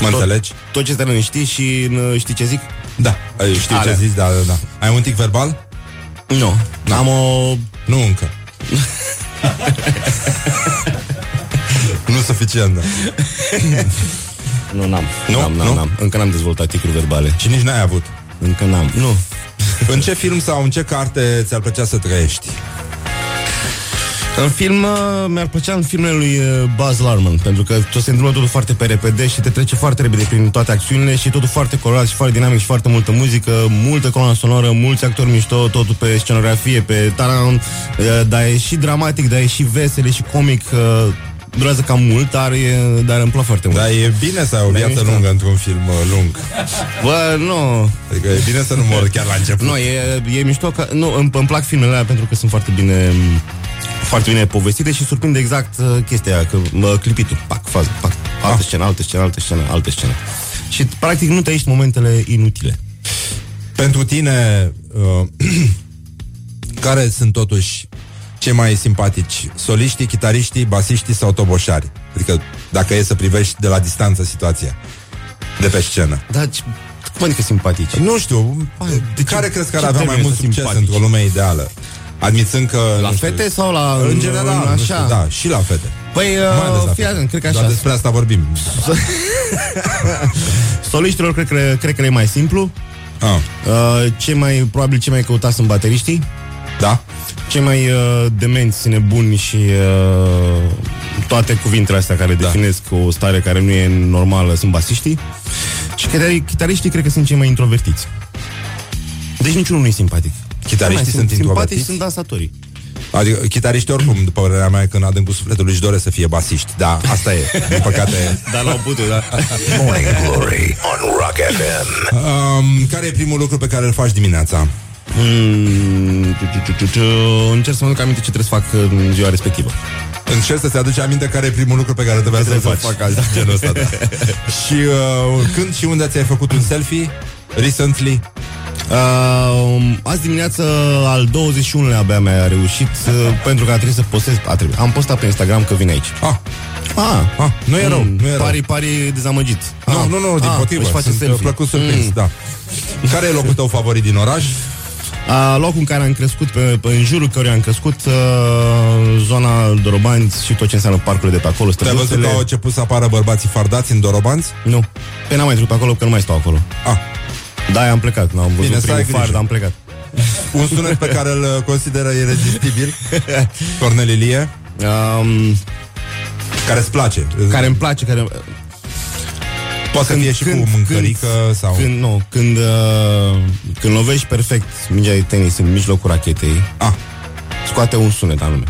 mă tot, înțelegi? Tot ce te știi și uh, știi ce zic? Da, știu Alea. ce zici, da, da, da Ai un tic verbal? Nu, Da. am o... Nu încă Nu suficient, da Nu, n-am. Nu? N-am, n-am, Nu? n-am. Încă n-am dezvoltat ticuri verbale. Și nici n-ai avut Încă n-am. Nu. În ce film sau în ce carte ți-ar plăcea să trăiești? În film uh, mi-ar plăcea în filmele lui uh, Buzz Larman Pentru că tot se întâmplă totul foarte pe repede Și te trece foarte repede prin toate acțiunile Și totul foarte colorat și foarte dinamic Și foarte multă muzică, multă coloană sonoră Mulți actori mișto, totul pe scenografie Pe taran, uh, Dar e și dramatic, dar e și vesel, e și comic uh, Durează cam mult, dar, e, dar îmi plac foarte mult. Dar e bine să ai o Da, e viață mișto. lungă într-un film uh, lung. Bă, nu. Adică e bine să nu mor chiar la început. Nu, e, e mișto că, Nu, îmi, îmi plac filmele alea pentru că sunt foarte bine foarte bine povestite și surprinde exact uh, chestia aia, că uh, clipitul, pac, fază, pac, altă Ah. scenă, altă scenă, altă scenă, altă scenă. Și practic nu te ești momentele inutile. Pentru tine uh, Care sunt totuși cei mai simpatici? Soliștii, chitariștii, basiștii sau toboșari? Adică dacă e să privești de la distanță situația de pe scenă. Da, ce- cum adică simpatici? Nu știu, de care crezi că ar ce avea mai termen mult sunt succes simpatici? într-o lume ideală? Admițând că... La nu știu, fete sau la... În general, în- nu știu, da, și la fete. Păi, Mai ales la uh, fii fete. atent, cred că Doar așa. despre asta vorbim. Soliștilor cred că, cred că le e mai simplu. Ah. Uh, cei mai, probabil cei mai căutați sunt bateriștii. Da. Cei mai uh, demenți, nebuni și uh, toate cuvintele astea care da. definesc o stare care nu e normală sunt basiștii. Și chitari- chitariștii cred că sunt cei mai introvertiți. Deci niciunul nu e simpatic. Chitariștii Cei mai sunt simpatici introvertiți? sunt dansatorii. Adică chitariștii oricum, după părerea mea, când adâncul sufletului își doresc să fie basiști. Da, asta e. Din păcate... Dar n-au putut, da. Morning Glory on Rock FM. Um, care e primul lucru pe care îl faci dimineața? Mm, tu, tu, tu, tu, tu. Încerc să mă duc aminte ce trebuie să fac în ziua respectivă. Încerci să-ți aduci aminte care e primul lucru pe care trebuia să-l Trebuie faci. să fac azi. Genul ăsta, da. și uh, când și unde ți-ai făcut un selfie? Recently? Uh, azi dimineață al 21-lea abia mi-a reușit uh, pentru că a trebuit să postez. A trebuit. Am postat pe Instagram că vin aici. Ah. Ah, ah nu e rău, nu e rău. Pari, pari dezamăgit. Nu, ah, nu, nu, din ah, potrivă. își face Sunt selfie. plăcut surprins, Mm. da. Care e locul tău favorit din oraș? A, locul în care am crescut, pe, pe, în jurul căruia am crescut, uh, zona Dorobanți și tot ce înseamnă parcurile de pe acolo, Te-ai văzut că străduțele. au început să apară bărbații fardați în dorobanți? Nu. Pe n-am mai trecut pe acolo, că nu mai stau acolo. Ah. Da, am plecat. N-am văzut Bine, să ai primul far, grijă. dar am plecat. Un sunet pe care îl uh, consideră irezistibil? Cornel Ilie? Um, care îți place? care îmi place, care... Poate să fie și cu mâncărică sau... Când, nu, când, uh, când lovești perfect mingea de tenis în mijlocul rachetei, ah. scoate un sunet anume.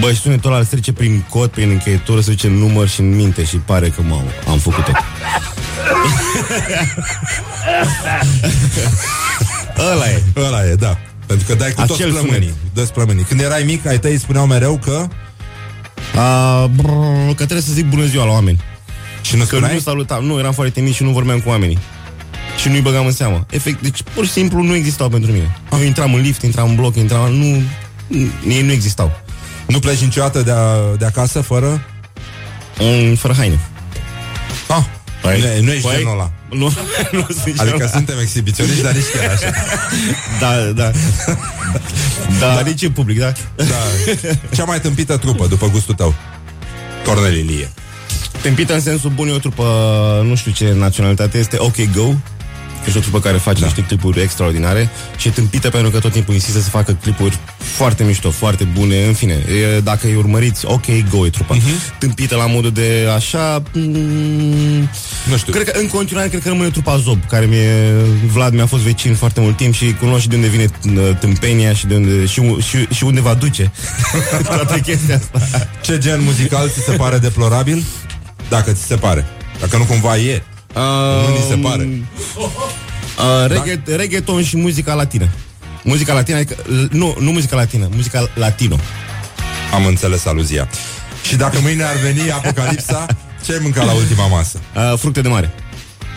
Bă, și sunetul ăla se trece prin cod, prin încheietură, se duce în număr și în minte și pare că m am făcut-o. Ăla e. Ăla e, da. Pentru că dai cu toți Acel plămânii. Toți plămânii. Când erai mic, ai tăi spuneau mereu că... A, brr, că trebuie să zic bună ziua la oameni. Și nu că spuneai? nu salutam, nu, eram foarte mic și nu vorbeam cu oamenii. Și nu-i băgam în seamă. Efect, deci pur și simplu nu existau pentru mine. Eu intram în lift, intram în bloc, intram în... Nu, nu- ei nu existau. Nu pleci niciodată de, a, de acasă fără? Mm, fără haine. Ah, Păi, nu, nu ești păi, genul ăla. Nu, nu sunt genul Adică ăla. suntem exhibiționiști, dar nici chiar așa. Da, da. da. Dar nici în public, da? Da. Cea mai tâmpită trupă, după gustul tău. Cornel Ilie. Tâmpită în sensul bun, e o trupă, nu știu ce naționalitate este, OK Go. Este o trupă care face da. niște clipuri extraordinare și e tâmpită pentru că tot timpul insistă să facă clipuri foarte mișto, foarte bune, în fine. E, dacă îi urmăriți, OK Go e trupa. Uh-huh. Tâmpită la modul de așa... Mm, nu știu. Cred că în continuare cred că rămâne trupa Zob, care mi-e... Vlad mi-a fost vecin foarte mult timp și cunosc și de unde vine uh, tâmpenia și de unde, și, și, și unde va duce toată chestia asta. Ce gen muzical ți se pare deplorabil? Dacă ți se pare. Dacă nu cumva e. Uh, nu ni se pare. Uh, regga- da? Reggaeton și muzica latină. Muzica latină, adică, l- nu, nu muzica latină, muzica latino. Am înțeles aluzia. Și dacă mâine ar veni apocalipsa, ce ai mâncat la ultima masă? Uh, fructe de mare.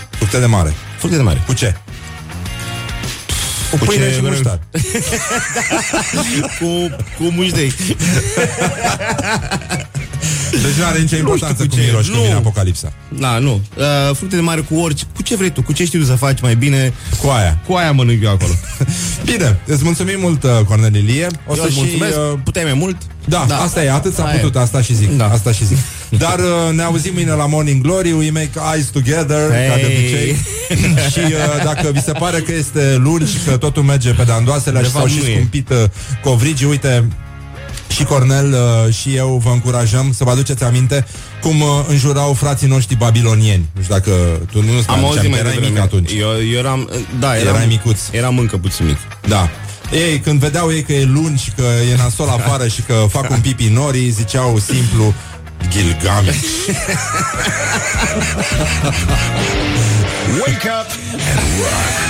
Fructe de mare. Fructe de mare. Cu ce? Cu, Cu pâine ce și vrem? muștar. cu, cu muștei. Deci nu are nicio importanță cu cum ce. miroși când Nu. vine apocalipsa. Da, nu. Uh, fructe de mare cu orice. Cu ce vrei tu? Cu ce știi tu să faci mai bine? Cu aia. Cu aia mănânc eu acolo. Bine, îți mulțumim mult, uh, Cornel Ilie. O Eu să îți și, mulțumesc. uh, Puteai mai mult? Da, da, Da. asta e, atât s-a Aia putut, e. asta și zic. Da. Asta și zic. Dar uh, ne auzim mâine la Morning Glory, we make eyes together, Hey. ca de obicei. și uh, dacă vi se pare că este luni și că totul merge pe dandoasele De și s-au fapt, și nu e. scumpit uh, covrigii, uite, și Cornel uh, și eu vă încurajăm să vă aduceți aminte cum uh, înjurau frații noștri babilonieni. Nu știu dacă tu nu Am auzit mai erai mic devreme. atunci. Eu, eu eram, da, eram, Erai micuț. Eram încă puțin mic. Da. Ei, când vedeau ei că e luni și că e nasol afară și că fac un pipi norii, ziceau simplu Gilgamesh. Wake up and rock.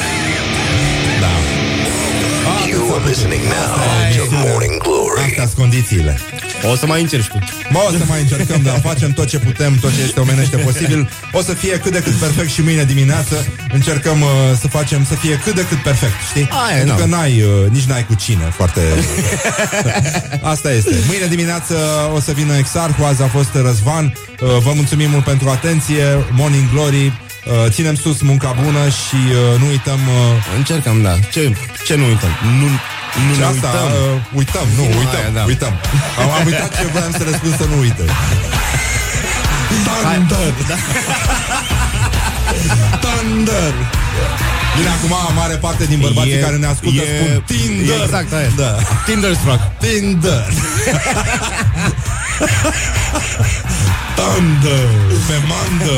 You are listening now to Morning Glory. Astea sunt condițiile. O să mai încerci tu. Mă, o să mai încercăm, dar facem tot ce putem, tot ce este omenește posibil. O să fie cât de cât perfect și mâine dimineață încercăm uh, să facem să fie cât de cât perfect, știi? Aia, Pentru na. că n-ai, uh, nici n-ai cu cine, foarte... Asta este. Mâine dimineață o să vină Exarhu, azi a fost Răzvan. Uh, vă mulțumim mult pentru atenție. Morning Glory. Uh, ținem sus munca bună și uh, nu uităm... Uh, Încercăm, da. Ce, ce nu uităm? Nu, nu și ne asta, uităm. Uh, uităm, nu, Aia, uităm, da. uităm. Am, am uitat ce vreau să răspund să nu uită. Thunder! Thunder! Bine, acum mare parte din bărbații E- care ne ascultă e- spun Tinder. e exact aia. Da. Tinderstruck. Tinder. Thunder. Pe mandă.